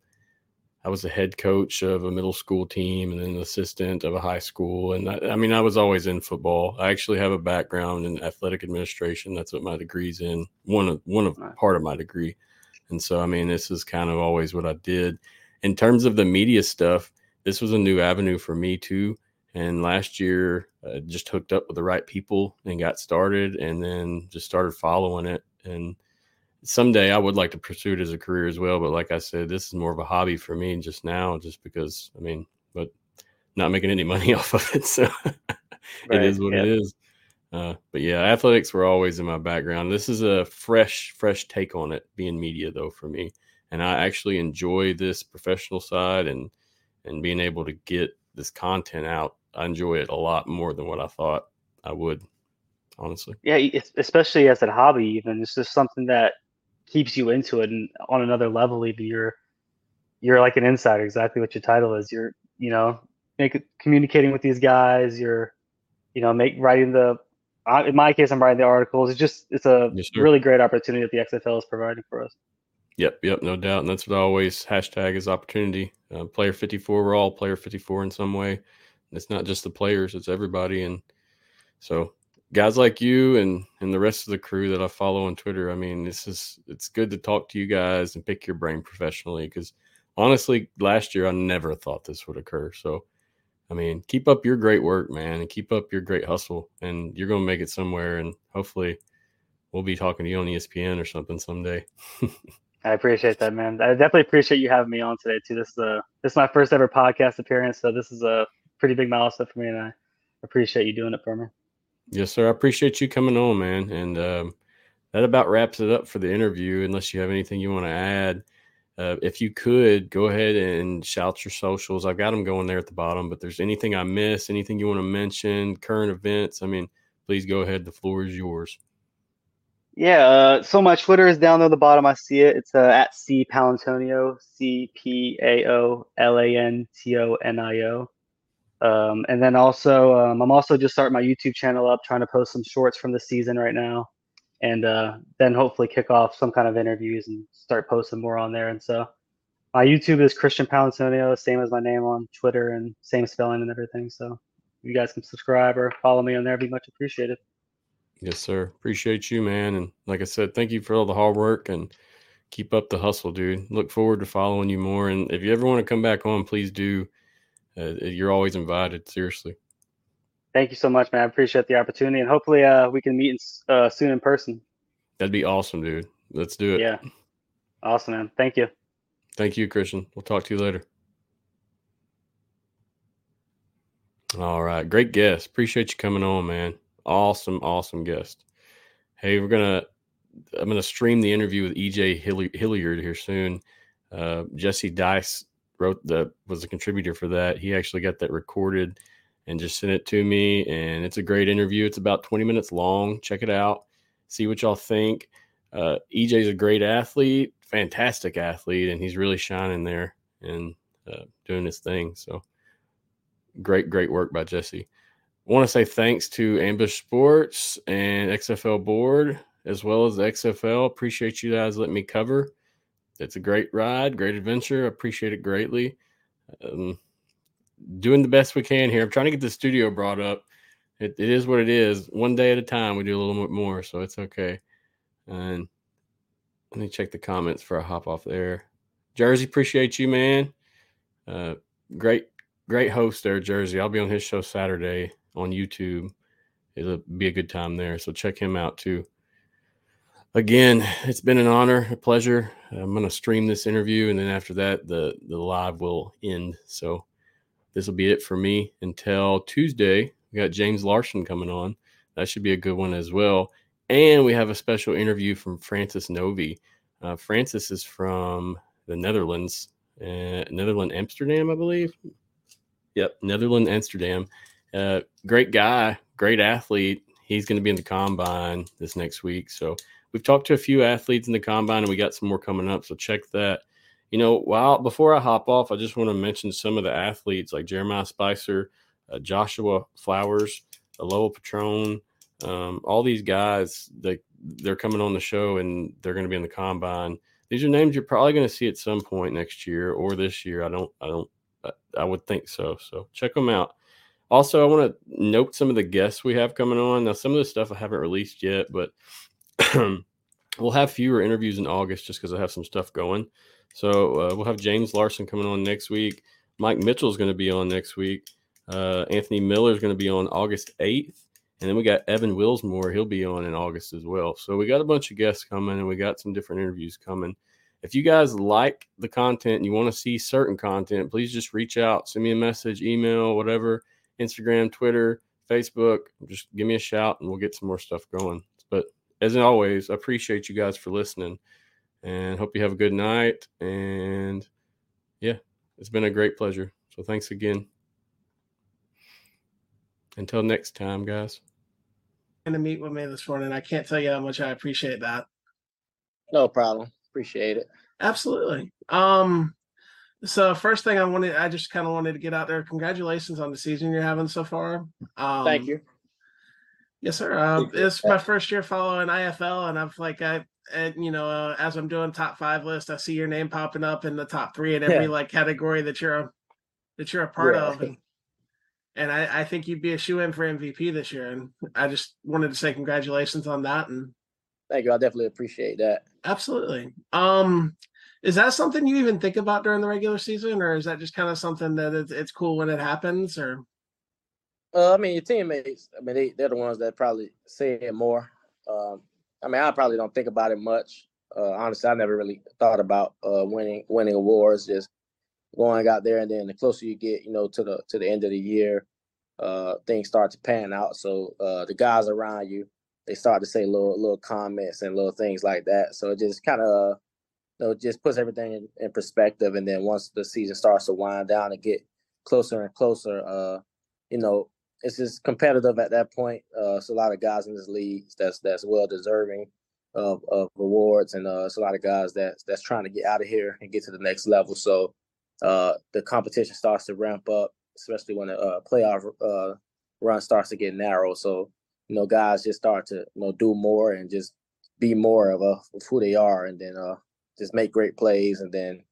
I was a head coach of a middle school team and then an assistant of a high school. And I, I, mean, I was always in football. I actually have a background in athletic administration. That's what my degree's in. One of one of part of my degree. And so, I mean, this is kind of always what I did. In terms of the media stuff, this was a new avenue for me too. And last year, uh, just hooked up with the right people and got started, and then just started following it. And someday I would like to pursue it as a career as well. But like I said, this is more of a hobby for me just now, just because I mean, but not making any <laughs> money off of it. So <laughs> right, it is what yeah. it is. Uh, but yeah, athletics were always in my background. This is a fresh, fresh take on it, being media though for me, and I actually enjoy this professional side and and being able to get this content out. I enjoy it a lot more than what I thought I would, honestly. Yeah, especially as a hobby, even it's just something that keeps you into it and on another level even you're you're like an insider exactly what your title is. You're you know make communicating with these guys you're you know make writing the in my case i'm writing the articles. It's just it's a yes, really great opportunity that the xfl is providing for us. Yep yep no doubt. And that's what i always hashtag is opportunity. Uh, player 54 we're all player 54 in some way. It's not just the players it's everybody. And so guys like you and and the rest of the crew that I follow on Twitter. I mean, this is it's good to talk to you guys and pick your brain professionally because honestly, last year I never thought this would occur. So, I mean, keep up your great work, man, and keep up your great hustle, and you're to make it somewhere. And hopefully, we'll be talking to you on ESPN or something someday. <laughs> I appreciate that, man. I definitely appreciate you having me on today too. This is a this is my first ever podcast appearance, so this is a pretty big milestone for me, and I appreciate you doing it for me. Yes, sir. I appreciate you coming on, man. And um, that about wraps it up for the interview. Unless you have anything you want to add, uh, if you could go ahead and shout your socials. I've got them going there at the bottom. But there's anything I missed, anything you want to mention, current events. I mean, please go ahead. The floor is yours. Yeah. Uh, so my Twitter is down there at the bottom. I see it. It's uh, at C Paolantonio, C P A O L A N T O N I O. Um, and then also, um, I'm also just starting my YouTube channel up, trying to post some shorts from the season right now, and uh, then hopefully kick off some kind of interviews and start posting more on there. And so, my YouTube is Christian Paolantonio, same as my name on Twitter and same spelling and everything. So, you guys can subscribe or follow me on there, be much appreciated. Yes, sir. Appreciate you, man. And like I said, thank you for all the hard work and keep up the hustle, dude. Look forward to following you more. And if you ever want to come back on, please do uh, you're always invited. Seriously. Thank you so much, man. I appreciate the opportunity, and hopefully, uh, we can meet in, uh, soon in person. That'd be awesome, dude. Let's do it. Yeah. Awesome, man. Thank you. Thank you, Christian. We'll talk to you later. All right. Great guest. Appreciate you coming on, man. Awesome, awesome guest. Hey, we're gonna I'm gonna stream the interview with EJ Hilliard here soon. Uh, Jesse Dyess wrote the was a contributor for that. He actually got that recorded and just sent it to me. And it's a great interview. It's about 20 minutes long. Check it out. See what y'all think. Uh, EJ's a great athlete, fantastic athlete, and he's really shining there and uh, doing his thing. So great, great work by Jesse. Want to say thanks to Ambush Sports and XFL Board as well as XFL. Appreciate you guys letting me cover it's a great ride, great adventure. I appreciate it greatly. Um, doing the best we can here. I'm trying to get the studio brought up. It, it is what it is. One day at a time, we do a little bit more, so it's okay. And let me check the comments for a hop off there. Jersey, appreciate you, man. Uh, great, great host there, Jersey. I'll be on his show Saturday on YouTube. It'll be a good time there. So check him out too again, it's been an honor, a pleasure. I'm going to stream this interview, and then after that, the the live will end. So this will be it for me until Tuesday. We got James Larson coming on. That should be a good one as well. And we have a special interview from Francis Novi. Uh, Francis is from the Netherlands, uh, Netherlands Amsterdam, I believe. Yep, Netherlands Amsterdam. Uh, great guy, great athlete he's going to be in the combine this next week. So we've talked to a few athletes in the combine, and we got some more coming up. So check that. You know, while before I hop off, I just want to mention some of the athletes like Jeremiah Spicer, uh, Joshua Flowers, Lowell Patron, um, all these guys. They they're coming on the show and they're going to be in the combine. These are names you're probably going to see at some point next year or this year. I don't. I don't. I, I would think so. So check them out. Also, I want to note some of the guests we have coming on. Now, some of the stuff I haven't released yet, but <clears throat> we'll have fewer interviews in August just because I have some stuff going. So uh, we'll have James Larson coming on next week. Mike Mitchell is going to be on next week. Uh, Anthony Miller is going to be on August 8th. And then we got Evan Willsmore. He'll be on in August as well. So we got a bunch of guests coming and we got some different interviews coming. If you guys like the content and you want to see certain content, please just reach out, send me a message, email, whatever Instagram, Twitter, Facebook. Just give me a shout and we'll get some more stuff going. But as always, I appreciate you guys for listening and hope you have a good night. And yeah, it's been a great pleasure. So thanks again. Until next time, guys. And to meet with me this morning. I can't tell you how much I appreciate that. No problem. Appreciate it. Absolutely. Um, so first thing I wanted, I just kind of wanted to get out there. Congratulations on the season you're having so far. Um, Thank you. Yes, sir. Uh, it's my first year following IFL, and I've like I, and you know, uh, as I'm doing top five list, I see your name popping up in the top three in every yeah. like category that you're a, that you're a part yeah. of, and, and I, I think you'd be a shoe in for MVP this year. And I just wanted to say congratulations on that. And thank you. I definitely appreciate that. Absolutely. Um, is that something you even think about during the regular season, or is that just kind of something that it's, it's cool when it happens? Or uh, I mean, your teammates. I mean, they they're the ones that probably say it more. Um, I mean, I probably don't think about it much. Uh, honestly, I never really thought about uh, winning winning awards. Just going out there, and then the closer you get, you know, to the to the end of the year, uh, things start to pan out. So uh, the guys around you, they start to say little little comments and little things like that. So it just kind of you know, just puts everything in, in, perspective. And then once the season starts to wind down and get closer and closer, uh, you know, it's just competitive at that point. Uh, it's a lot of guys in this league that's that's well deserving of, of awards, and uh, it's a lot of guys that that's trying to get out of here and get to the next level. So uh, the competition starts to ramp up, especially when the uh, playoff uh, run starts to get narrow. So you know, guys just start to you know do more and just be more of, a, of who they are, and then uh, just make great plays, and then.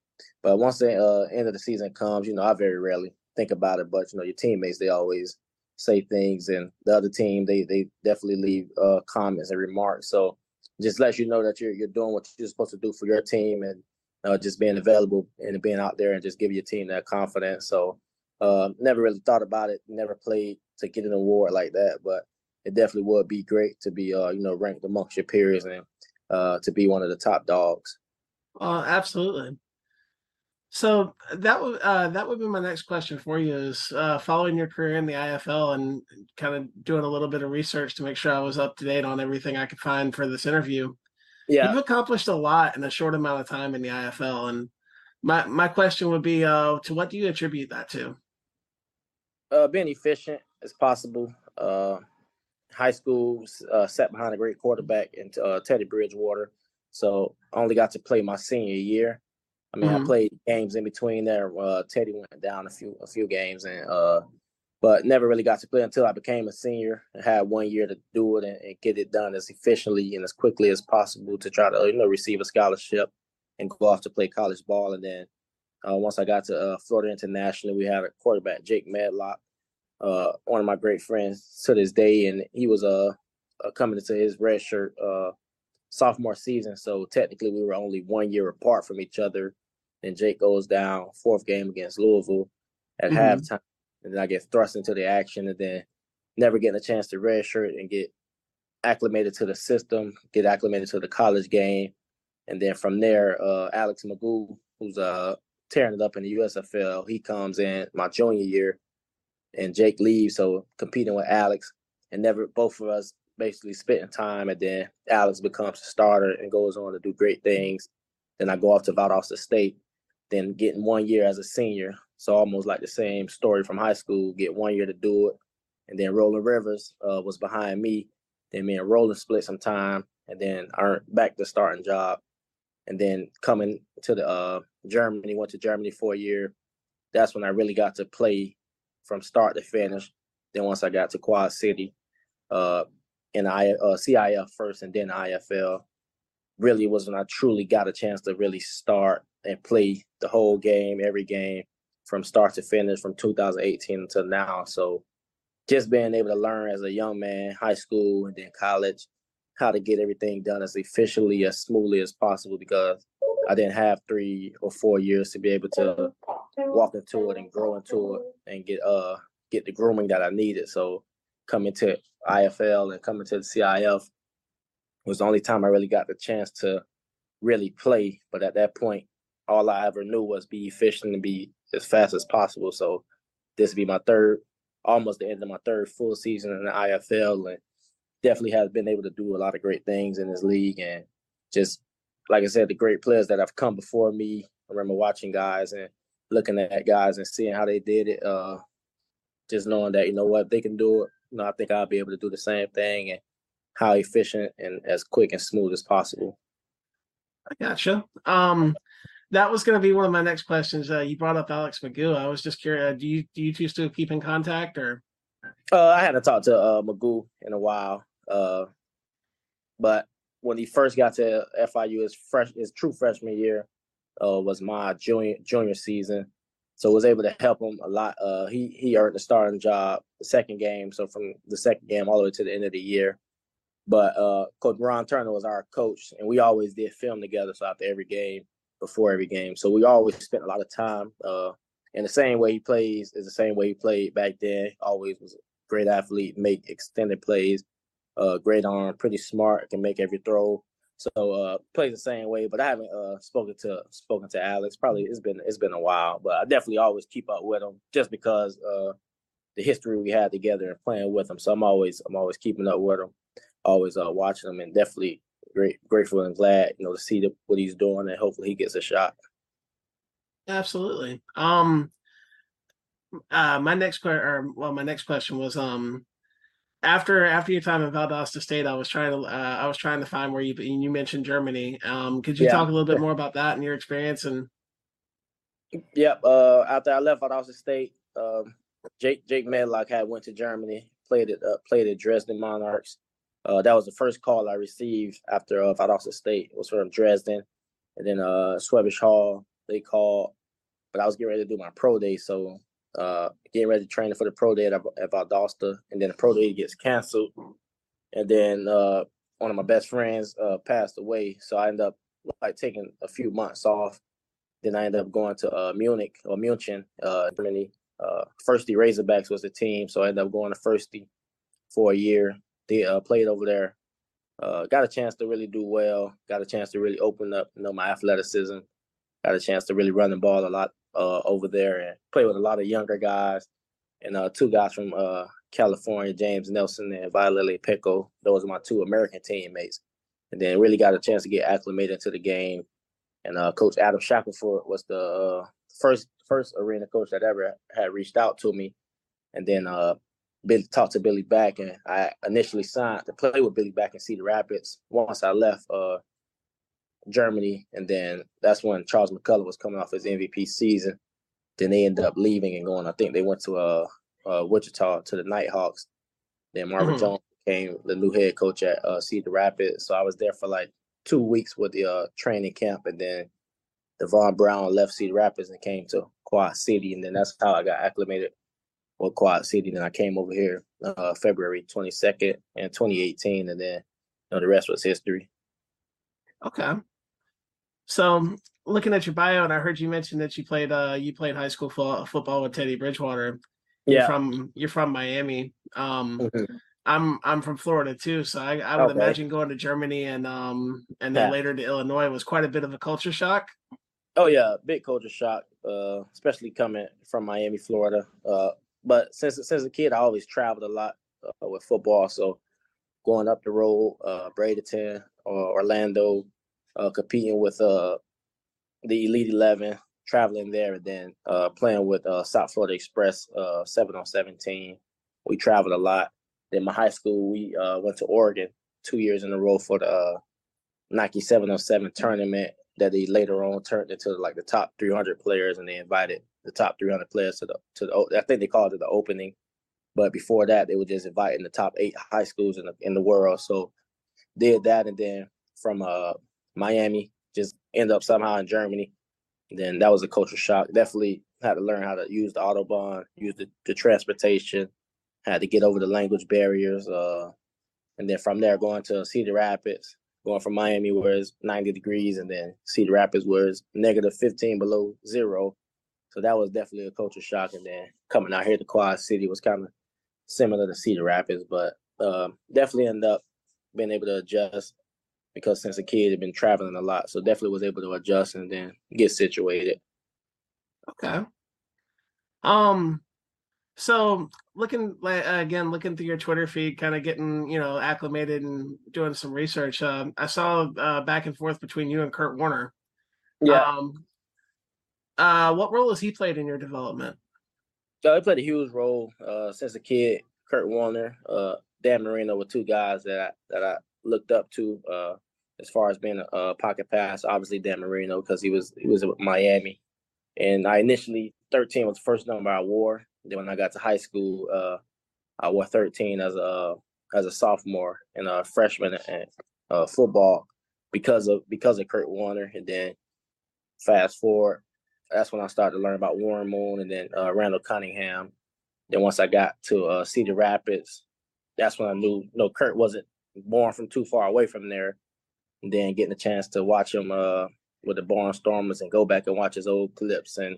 But once the end of the season comes, you know, I very rarely think about it, but you know, your teammates they always say things, and the other team they they definitely leave uh, comments and remarks. So just lets you know that you're you're doing what you're supposed to do for your team, and uh, just being available and being out there and just give your team that confidence. So uh, never really thought about it, never played to get an award like that, but it definitely would be great to be uh, you know ranked amongst your peers and uh, to be one of the top dogs. Uh, absolutely. So that would uh, that would be my next question for you is uh, following your career in the IFL and kind of doing a little bit of research to make sure I was up to date on everything I could find for this interview. Yeah, you've accomplished a lot in a short amount of time in the IFL, and my my question would be, uh, to what do you attribute that to? Uh, being efficient as possible. Uh, high school uh, sat behind a great quarterback in uh, Teddy Bridgewater. So I only got to play my senior year. I mean, mm-hmm. I played games in between there. Uh, Teddy went down a few a few games, and uh, but never really got to play until I became a senior. and had one year to do it and, and, get it done as efficiently and as quickly as possible to try to you know receive a scholarship and go off to play college ball. And then uh, once I got to uh, Florida International, we had a quarterback Jake Medlock, uh, one of my great friends to this day, and he was uh, coming into his red shirt sophomore season. So technically, we were only one year apart from each other. Then Jake goes down fourth game against Louisville at mm-hmm. halftime, and then I get thrust into the action, and then never getting a chance to redshirt and get acclimated to the system, get acclimated to the college game, and then from there, uh, Alex McGough, who's uh tearing it up in the USFL, he comes in my junior year, and Jake leaves, so competing with Alex, and never both of us basically spending time, and then Alex becomes a starter and goes on to do great things. Then I go off to Valdosta State, then getting one year as a senior. So almost like the same story from high school, get one year to do it. And then Roland Rivers uh, was behind me Then me and Roland split some time, and then I earned back the starting job. And then coming to the uh, Germany, went to Germany for a year. That's when I really got to play from start to finish. Then once I got to Quad City, uh, in I uh, CIF first, and then IFL, really was when I truly got a chance to really start and play the whole game, every game, from start to finish, from 2018 until now. So just being able to learn as a young man, high school and then college, how to get everything done as efficiently as smoothly as possible because I didn't have three or four years to be able to walk into it and grow into it and get uh get the grooming that I needed. So coming to IFL and coming to the CIF was the only time I really got the chance to really play. But at that point, all I ever knew was be efficient and be as fast as possible. So this would be my third, almost the end of my third full season in the IFL, and definitely has been able to do a lot of great things in this league. And just like I said, the great players that have come before me. I remember watching guys and looking at guys and seeing how they did it. Uh, just knowing that you know what they can do it. You know, I think I'll be able to do the same thing and how efficient and as quick and smooth as possible. I gotcha. Um, that was going to be one of my next questions. Uh, you brought up Alex McGough. I was just curious. Uh, do you do you two still keep in contact, or? Uh, I hadn't talked to uh, McGough in a while, uh, but when he first got to FIU, his fresh, his true freshman year, uh, was my junior junior season, so was able to help him a lot. Uh, he he earned the starting job the second game, so from the second game all the way to the end of the year. But uh, Coach Ron Turner was our coach, and we always did film together. So after every game, before every game. So we always spent a lot of time. Uh, and the same way he plays is the same way he played back then. Always was a great athlete, make extended plays, uh, great arm, pretty smart, can make every throw. So uh, plays the same way. But I haven't uh, spoken to spoken to Alex. Probably it's been it's been a while, but I definitely always keep up with him just because uh, the history we had together and playing with him. So I'm always I'm always keeping up with him, always uh, watching him, and definitely great, grateful and glad, you know, to see the, what he's doing, and hopefully he gets a shot. Absolutely. Um, uh, my next question, or well, my next question was, um, after after your time in Valdosta State, I was trying to uh, I was trying to find where you you mentioned Germany. Um, could you yeah. talk a little bit more about that and your experience and? Yep. Uh, after I left Valdosta State, um, Jake Jake Medlock had went to Germany, played it uh, played at Dresden Monarchs, uh, that was the first call I received after uh, Valdosta State. It was from Dresden, and then uh, Schwäbisch Hall. They called, but I was getting ready to do my pro day, so uh, getting ready to train for the pro day at, at Valdosta, and then the pro day gets canceled, and then uh, one of my best friends uh, passed away, so I ended up like taking a few months off. Then I ended up going to uh, Munich or München, uh, Germany. Uh, Fürsty Razorbacks was the team, so I ended up going to Fürsty for a year they uh, played over there. Uh, got a chance to really do well. Got a chance to really open up, you know, my athleticism. Got a chance to really run the ball a lot uh, over there and play with a lot of younger guys. And uh, two guys from uh, California, James Nelson and Violele Pico. Those are my two American teammates. And then really got a chance to get acclimated to the game. And uh, Coach Adam Shackelford was the uh, first first arena coach that ever had reached out to me. And then uh, Billy talked to Billy Back, and I initially signed to play with Billy Back in Cedar Rapids. Once I left uh, Germany, and then that's when Charles McCullough was coming off his MVP season. Then they ended up leaving and going. I think they went to uh, uh Wichita to the Nighthawks. Then Marvin mm-hmm. Jones became the new head coach at uh, Cedar Rapids. So I was there for like two weeks with the uh, training camp, and then Devon Brown left Cedar Rapids and came to Quad City, and then that's how I got acclimated with Quad City. Then I came over here uh, February 22nd and 2018, and then you know the rest was history. Okay. So looking at your bio, and I heard you mention that you played uh you played high school fo- football with Teddy Bridgewater. You're yeah. from you're from Miami. Um mm-hmm. I'm I'm from Florida too, so I, I would okay. imagine going to Germany and um and then yeah. later to Illinois was quite a bit of a culture shock. Oh yeah, big culture shock, uh, especially coming from Miami, Florida. Uh, but since since a kid, I always traveled a lot uh, with football. So going up the road, uh, Bradenton or Orlando, uh, competing with uh, the Elite Eleven, traveling there, and then uh, playing with uh, South Florida Express uh, seven on seventeen. We traveled a lot, Then my high school, we uh, went to Oregon two years in a row for the Nike 707 tournament that they later on turned into like the top 300 players, and they invited the top 300 players to the to the. I think they called it the opening, but before that, they were just inviting the top eight high schools in the in the world. So did that, and then from uh Miami, just end up somehow in Germany. then that was a culture shock. Definitely had to learn how to use the autobahn, use the, the transportation, had to get over the language barriers. Uh, and then from there, going to Cedar Rapids, going from Miami where it's 90 degrees, and then Cedar Rapids where it's negative 15 below zero. So that was definitely a culture shock. And then coming out here to Quad City was kind of similar to Cedar Rapids, but uh, definitely end up being able to adjust because since a kid had been traveling a lot, so definitely was able to adjust and then get situated. Okay. Um, so looking like again, looking through your Twitter feed, kind of getting you know acclimated and doing some research. Um, I saw uh, back and forth between you and Kurt Warner. Yeah. Um, uh, what role has he played in your development? So he played a huge role uh, since a kid. Kurt Warner, uh, Dan Marino were two guys that I, that I looked up to uh, as far as being a, a pocket pass. Obviously, Dan Marino because he was he was with Miami, and I initially 13 was the first number I wore. Then when I got to high school, uh, I wore 13 as a as a sophomore and a freshman in uh, football because of because of Kurt Warner. And then fast forward, that's when I started to learn about Warren Moon and then uh, Randall Cunningham. Then once I got to uh, Cedar Rapids, that's when I knew no Kurt wasn't born from too far away from there. And then getting a chance to watch him uh, with the Barnstormers and go back and watch his old clips and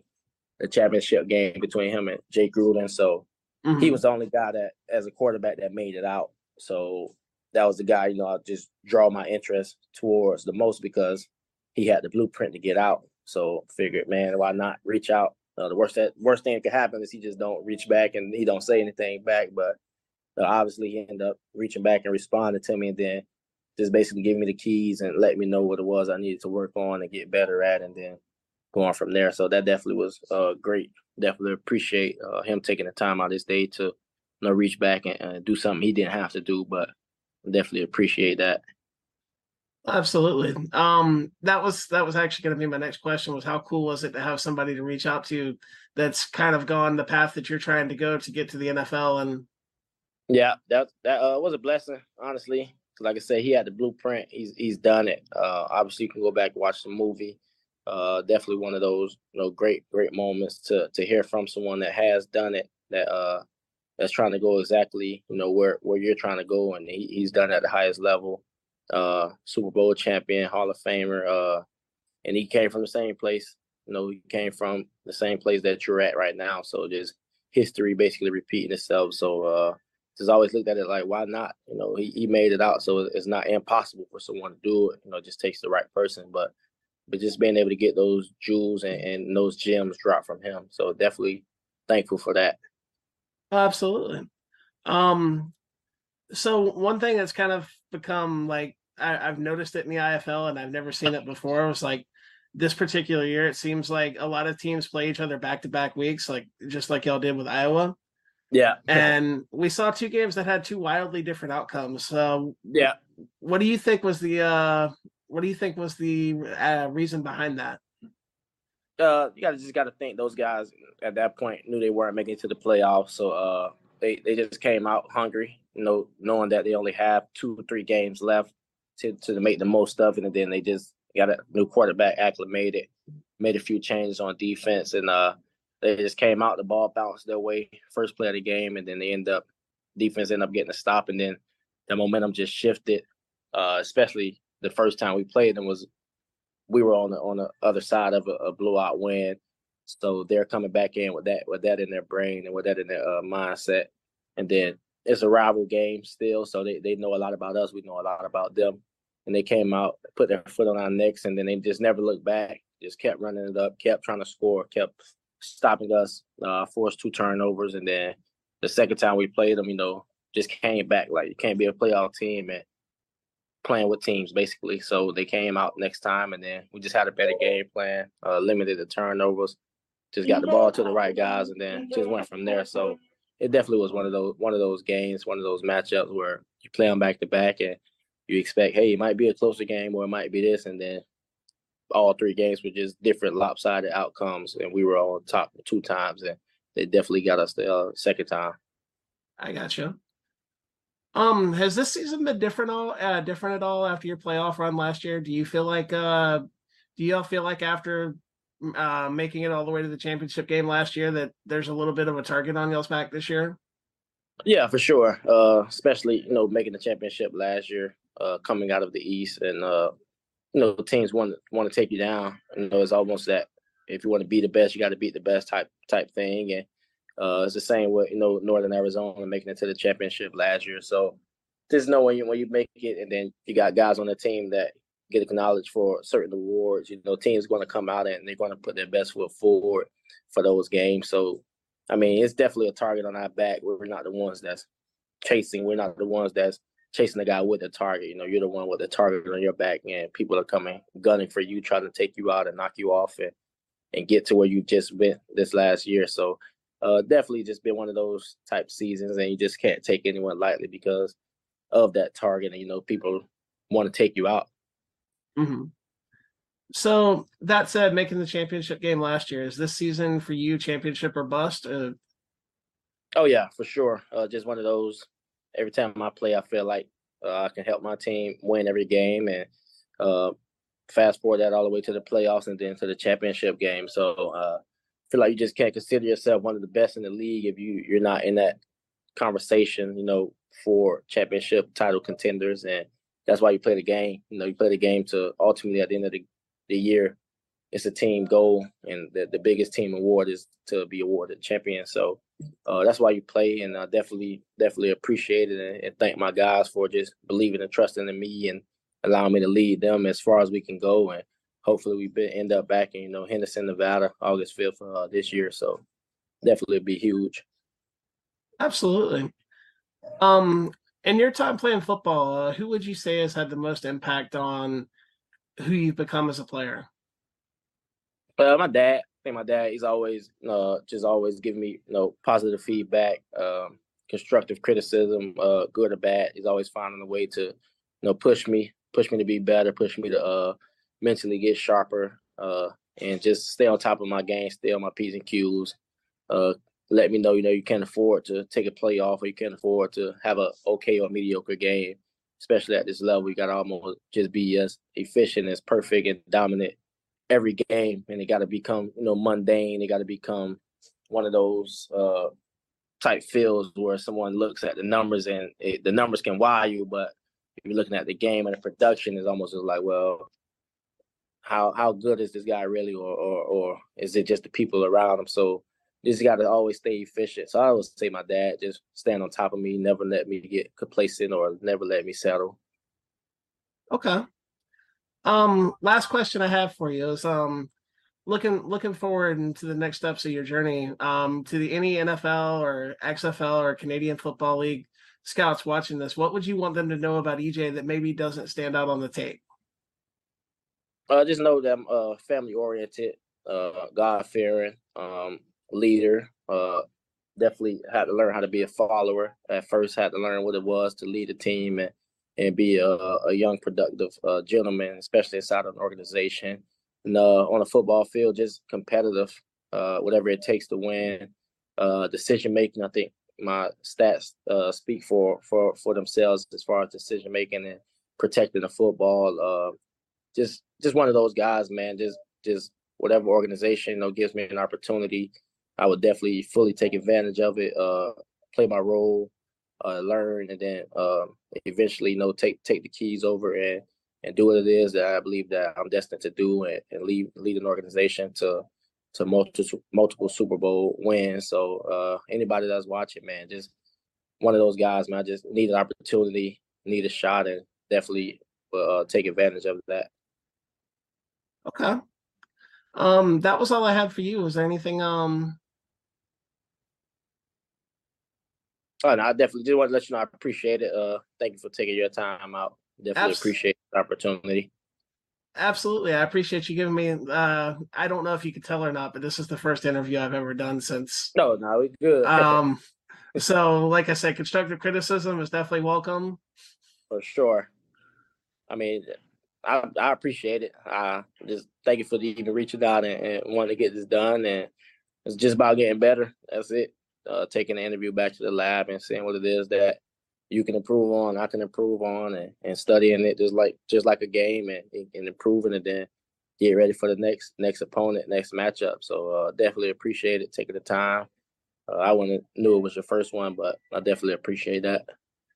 the championship game between him and Jay Gruden. So mm-hmm. he was the only guy that, as a quarterback, that made it out. So that was the guy, you know, I just draw my interest towards the most because he had the blueprint to get out. So figured, man, why not reach out? Uh, the worst that worst thing that could happen is he just don't reach back and he don't say anything back. But uh, obviously, he ended up reaching back and responding to me, and then just basically giving me the keys and let me know what it was I needed to work on and get better at, and then going from there. So that definitely was uh, great. Definitely appreciate uh, him taking the time out this day to you know reach back and, and do something he didn't have to do, but definitely appreciate that. Absolutely. Um, that was that was actually going to be my next question. Was how cool was it to have somebody to reach out to that's kind of gone the path that you're trying to go to get to the NFL and. Yeah, that that uh, was a blessing, honestly. Like I said, he had the blueprint. He's he's done it. Uh, obviously, you can go back and watch the movie uh, definitely one of those you know great great moments to to hear from someone that has done it that uh that's trying to go exactly you know where where you're trying to go and he, he's done at the highest level uh super bowl champion hall of famer uh and he came from the same place you know he came from the same place that you're at right now so just history basically repeating itself so uh just always looked at it like why not you know he, he made it out so it's not impossible for someone to do it you know it just takes the right person but but just being able to get those jewels and, and those gems dropped from him. So definitely thankful for that. Absolutely. Um, so one thing that's kind of become like I, have noticed it in the IFL and I've never seen it before was like this particular year. It seems like a lot of teams play each other back to back weeks, like just like y'all did with Iowa. Yeah. And we saw two games that had two wildly different outcomes. So yeah. What do you think was the uh what do you think was the uh, reason behind that? Uh, you gotta just gotta think those guys at that point knew they weren't making it to the playoffs, so uh, they they just came out hungry, you know, knowing that they only have two or three games left to to make the most of it, and then they just got a new quarterback acclimated, made a few changes on defense, and uh, they just came out. The ball bounced their way, first play of the game, and then they end up defense end up getting a stop, and then the momentum just shifted, uh, especially the first time we played them was we were on the on the other side of a, a blowout win. So they're coming back in with that with that in their brain and with that in their uh, mindset. And then it's a rival game still, so they, they know a lot about us. We know a lot about them. And they came out, put their foot on our necks, and then they just never looked back. Just kept running it up, kept trying to score, kept stopping us, uh, forced two turnovers, and then the second time we played them, you know, just came back like you can't be a playoff team and playing with teams basically. So they came out next time, and then we just had a better game plan, uh, limited the turnovers, just got the ball to the right guys, and then just went from there. So it definitely was one of those one of those games, one of those matchups where you play them back to back and you expect, hey, it might be a closer game or it might be this, and then all three games were just different lopsided outcomes, and we were on top two times, and they definitely got us the uh, second time. I got you. Um, has this season been different all uh, different at all after your playoff run last year? Do you feel like uh do y'all feel like after uh making it all the way to the championship game last year that there's a little bit of a target on y'all's back this year? Yeah, for sure. Uh especially, you know, making the championship last year, uh coming out of the East and uh you know, teams want want to take you down. You know, it's almost that if you want to be the best, you got to beat the best type type thing. And uh, it's the same with you know Northern Arizona making it to the championship last year. So just know when you when you make it, and then you got guys on the team that get acknowledged for certain awards. You know, teams going to come out and they're going to put their best foot forward for those games. So, I mean, it's definitely a target on our back. We're not the ones that's chasing. We're not the ones that's chasing the guy with the target. You know, you're the one with the target on your back, and people are coming gunning for you, trying to take you out and knock you off and and get to where you just been this last year. So uh, definitely just been one of those type seasons, and you just can't take anyone lightly because of that target. And you know, people want to take you out. Mm-hmm. So that said, making the championship game last year is this season for you championship or bust? Uh, oh yeah, for sure. Uh, just one of those. Every time I play, I feel like uh, I can help my team win every game, and uh, fast forward that all the way to the playoffs and then to the championship game. So uh, feel like you just can't consider yourself one of the best in the league if you you're not in that conversation, you know, for championship title contenders, and that's why you play the game. You know, you play the game to ultimately at the end of the, the year, it's a team goal, and the, the biggest team award is to be awarded champion. So uh, that's why you play, and I definitely definitely appreciate it and, and thank my guys for just believing and trusting in me and allowing me to lead them as far as we can go. And hopefully we be, end up back in you know Henderson, Nevada, August fifth uh, this year. So definitely be huge. Absolutely. Um, in your time playing football, uh, who would you say has had the most impact on who you've become as a player? Uh, my dad. I think my dad. He's always uh, just always giving me you know positive feedback, um, constructive criticism, uh, good or bad. He's always finding a way to you know push me, push me to be better, push me to uh, mentally get sharper, uh, and just stay on top of my game, stay on my P's and Q's. Uh, let me know, you know, you can't afford to take a play off or you can't afford to have a okay or mediocre game, especially at this level. You got to almost just be as efficient, as perfect and dominant every game. And it got to become, you know, mundane. It got to become one of those uh, type fields where someone looks at the numbers and it, the numbers can wow you, but if you're looking at the game and the production is almost like, well, how how good is this guy really, or or, or is it just the people around him? So just got to always stay efficient. So I always say my dad just stand on top of me, never let me get complacent or never let me settle. Okay. Um, last question I have for you is um looking looking forward into the next steps of your journey um to the any NFL or XFL or Canadian Football League scouts watching this, what would you want them to know about EJ that maybe doesn't stand out on the tape? Uh, just know that I'm uh, family oriented, uh, God fearing um, leader. Uh, definitely had to learn how to be a follower. At first, had to learn what it was to lead a team and and be a, a young, productive uh, gentleman, especially inside of an organization. And uh, on a football field, just competitive, uh, whatever it takes to win. Uh, decision making, I think my stats uh, speak for for for themselves as far as decision making and protecting the football. Uh, just just one of those guys, man. Just just whatever organization you know gives me an opportunity, I would definitely fully take advantage of it. Play my role, uh, learn, and then uh, eventually, you know, take take the keys over and and do what it is that I believe that I'm destined to do, and, and lead lead an organization to to multiple multiple Super Bowl wins. So uh, anybody that's watching, man, just one of those guys, man. I just need an opportunity, need a shot, and definitely uh, take advantage of that. Okay. Um, that was all I had for you. Was there anything um Oh, no, I definitely did want to let you know I appreciate it. Uh, thank you for taking your time out. Definitely Abs- appreciate the opportunity. Absolutely, I appreciate you giving me. Uh, I don't know if you could tell or not, but this is the first interview I've ever done since. No, no, we good. um, so, like I said, constructive criticism is definitely welcome. For sure. I mean, I I appreciate it. I just thank you for even reaching out and, and wanting to get this done. And it's just about getting better. That's it. Uh, taking the interview back to the lab and seeing what it is that you can improve on, I can improve on, and, and studying it just like just like a game and, and improving it. Then get ready for the next next opponent, next matchup. So uh, definitely appreciate it taking the time. Uh, I wouldn't knew it was your first one, but I definitely appreciate that.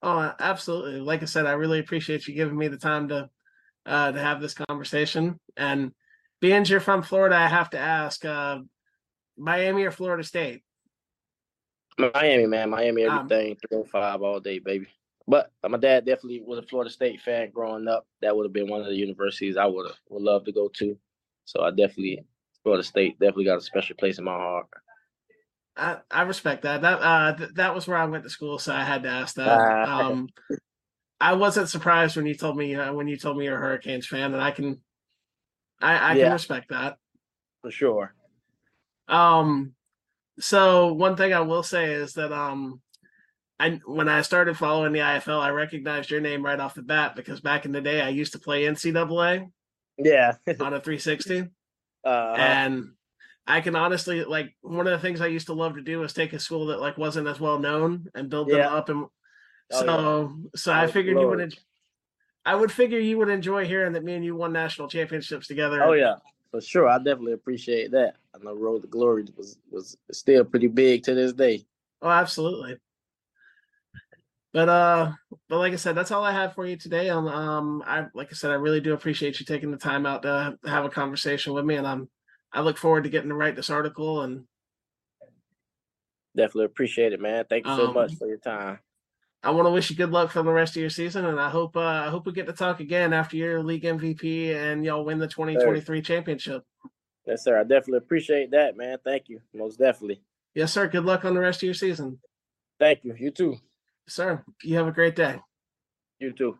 Oh, absolutely. Like I said, I really appreciate you giving me the time to uh, to have this conversation. And being you're from Florida, I have to ask, uh, Miami or Florida State? Miami, man. Miami, um, everything. Um, 305 all day, baby. But my dad definitely was a Florida State fan growing up. That would have been one of the universities I would have would love to go to. So I definitely Florida State definitely got a special place in my heart. I, I respect that. That uh th- that was where I went to school, so I had to ask that. Ah. Um, I wasn't surprised when you told me uh, when you told me you're a Hurricanes fan, and I can I I yeah, can respect that for sure. Um, so one thing I will say is that um, I when I started following the IFL, I recognized your name right off the bat because back in the day I used to play NCAA. Yeah, on a 360, <laughs> uh, and I can honestly like one of the things I used to love to do was take a school that like wasn't as well known and build them yeah. up and so oh, yeah. so I figured Lord. you would I would figure you would enjoy hearing that me and you won national championships together. Oh yeah, for sure. I definitely appreciate that. I know Road to Glory was was still pretty big to this day. Oh, absolutely. But uh, but like I said, that's all I have for you today. Um, um, I like I said, I really do appreciate you taking the time out to have a conversation with me, and I'm I look forward to getting to write this article and definitely appreciate it, man. Thank you so um, much for your time. I want to wish you good luck for the rest of your season, and I hope uh, I hope we get to talk again after your league MVP and y'all win the 2023 championship. Yes, sir. I definitely appreciate that, man. Thank you, most definitely. Yes, sir. Good luck on the rest of your season. Thank you. You too, sir. You have a great day. You too.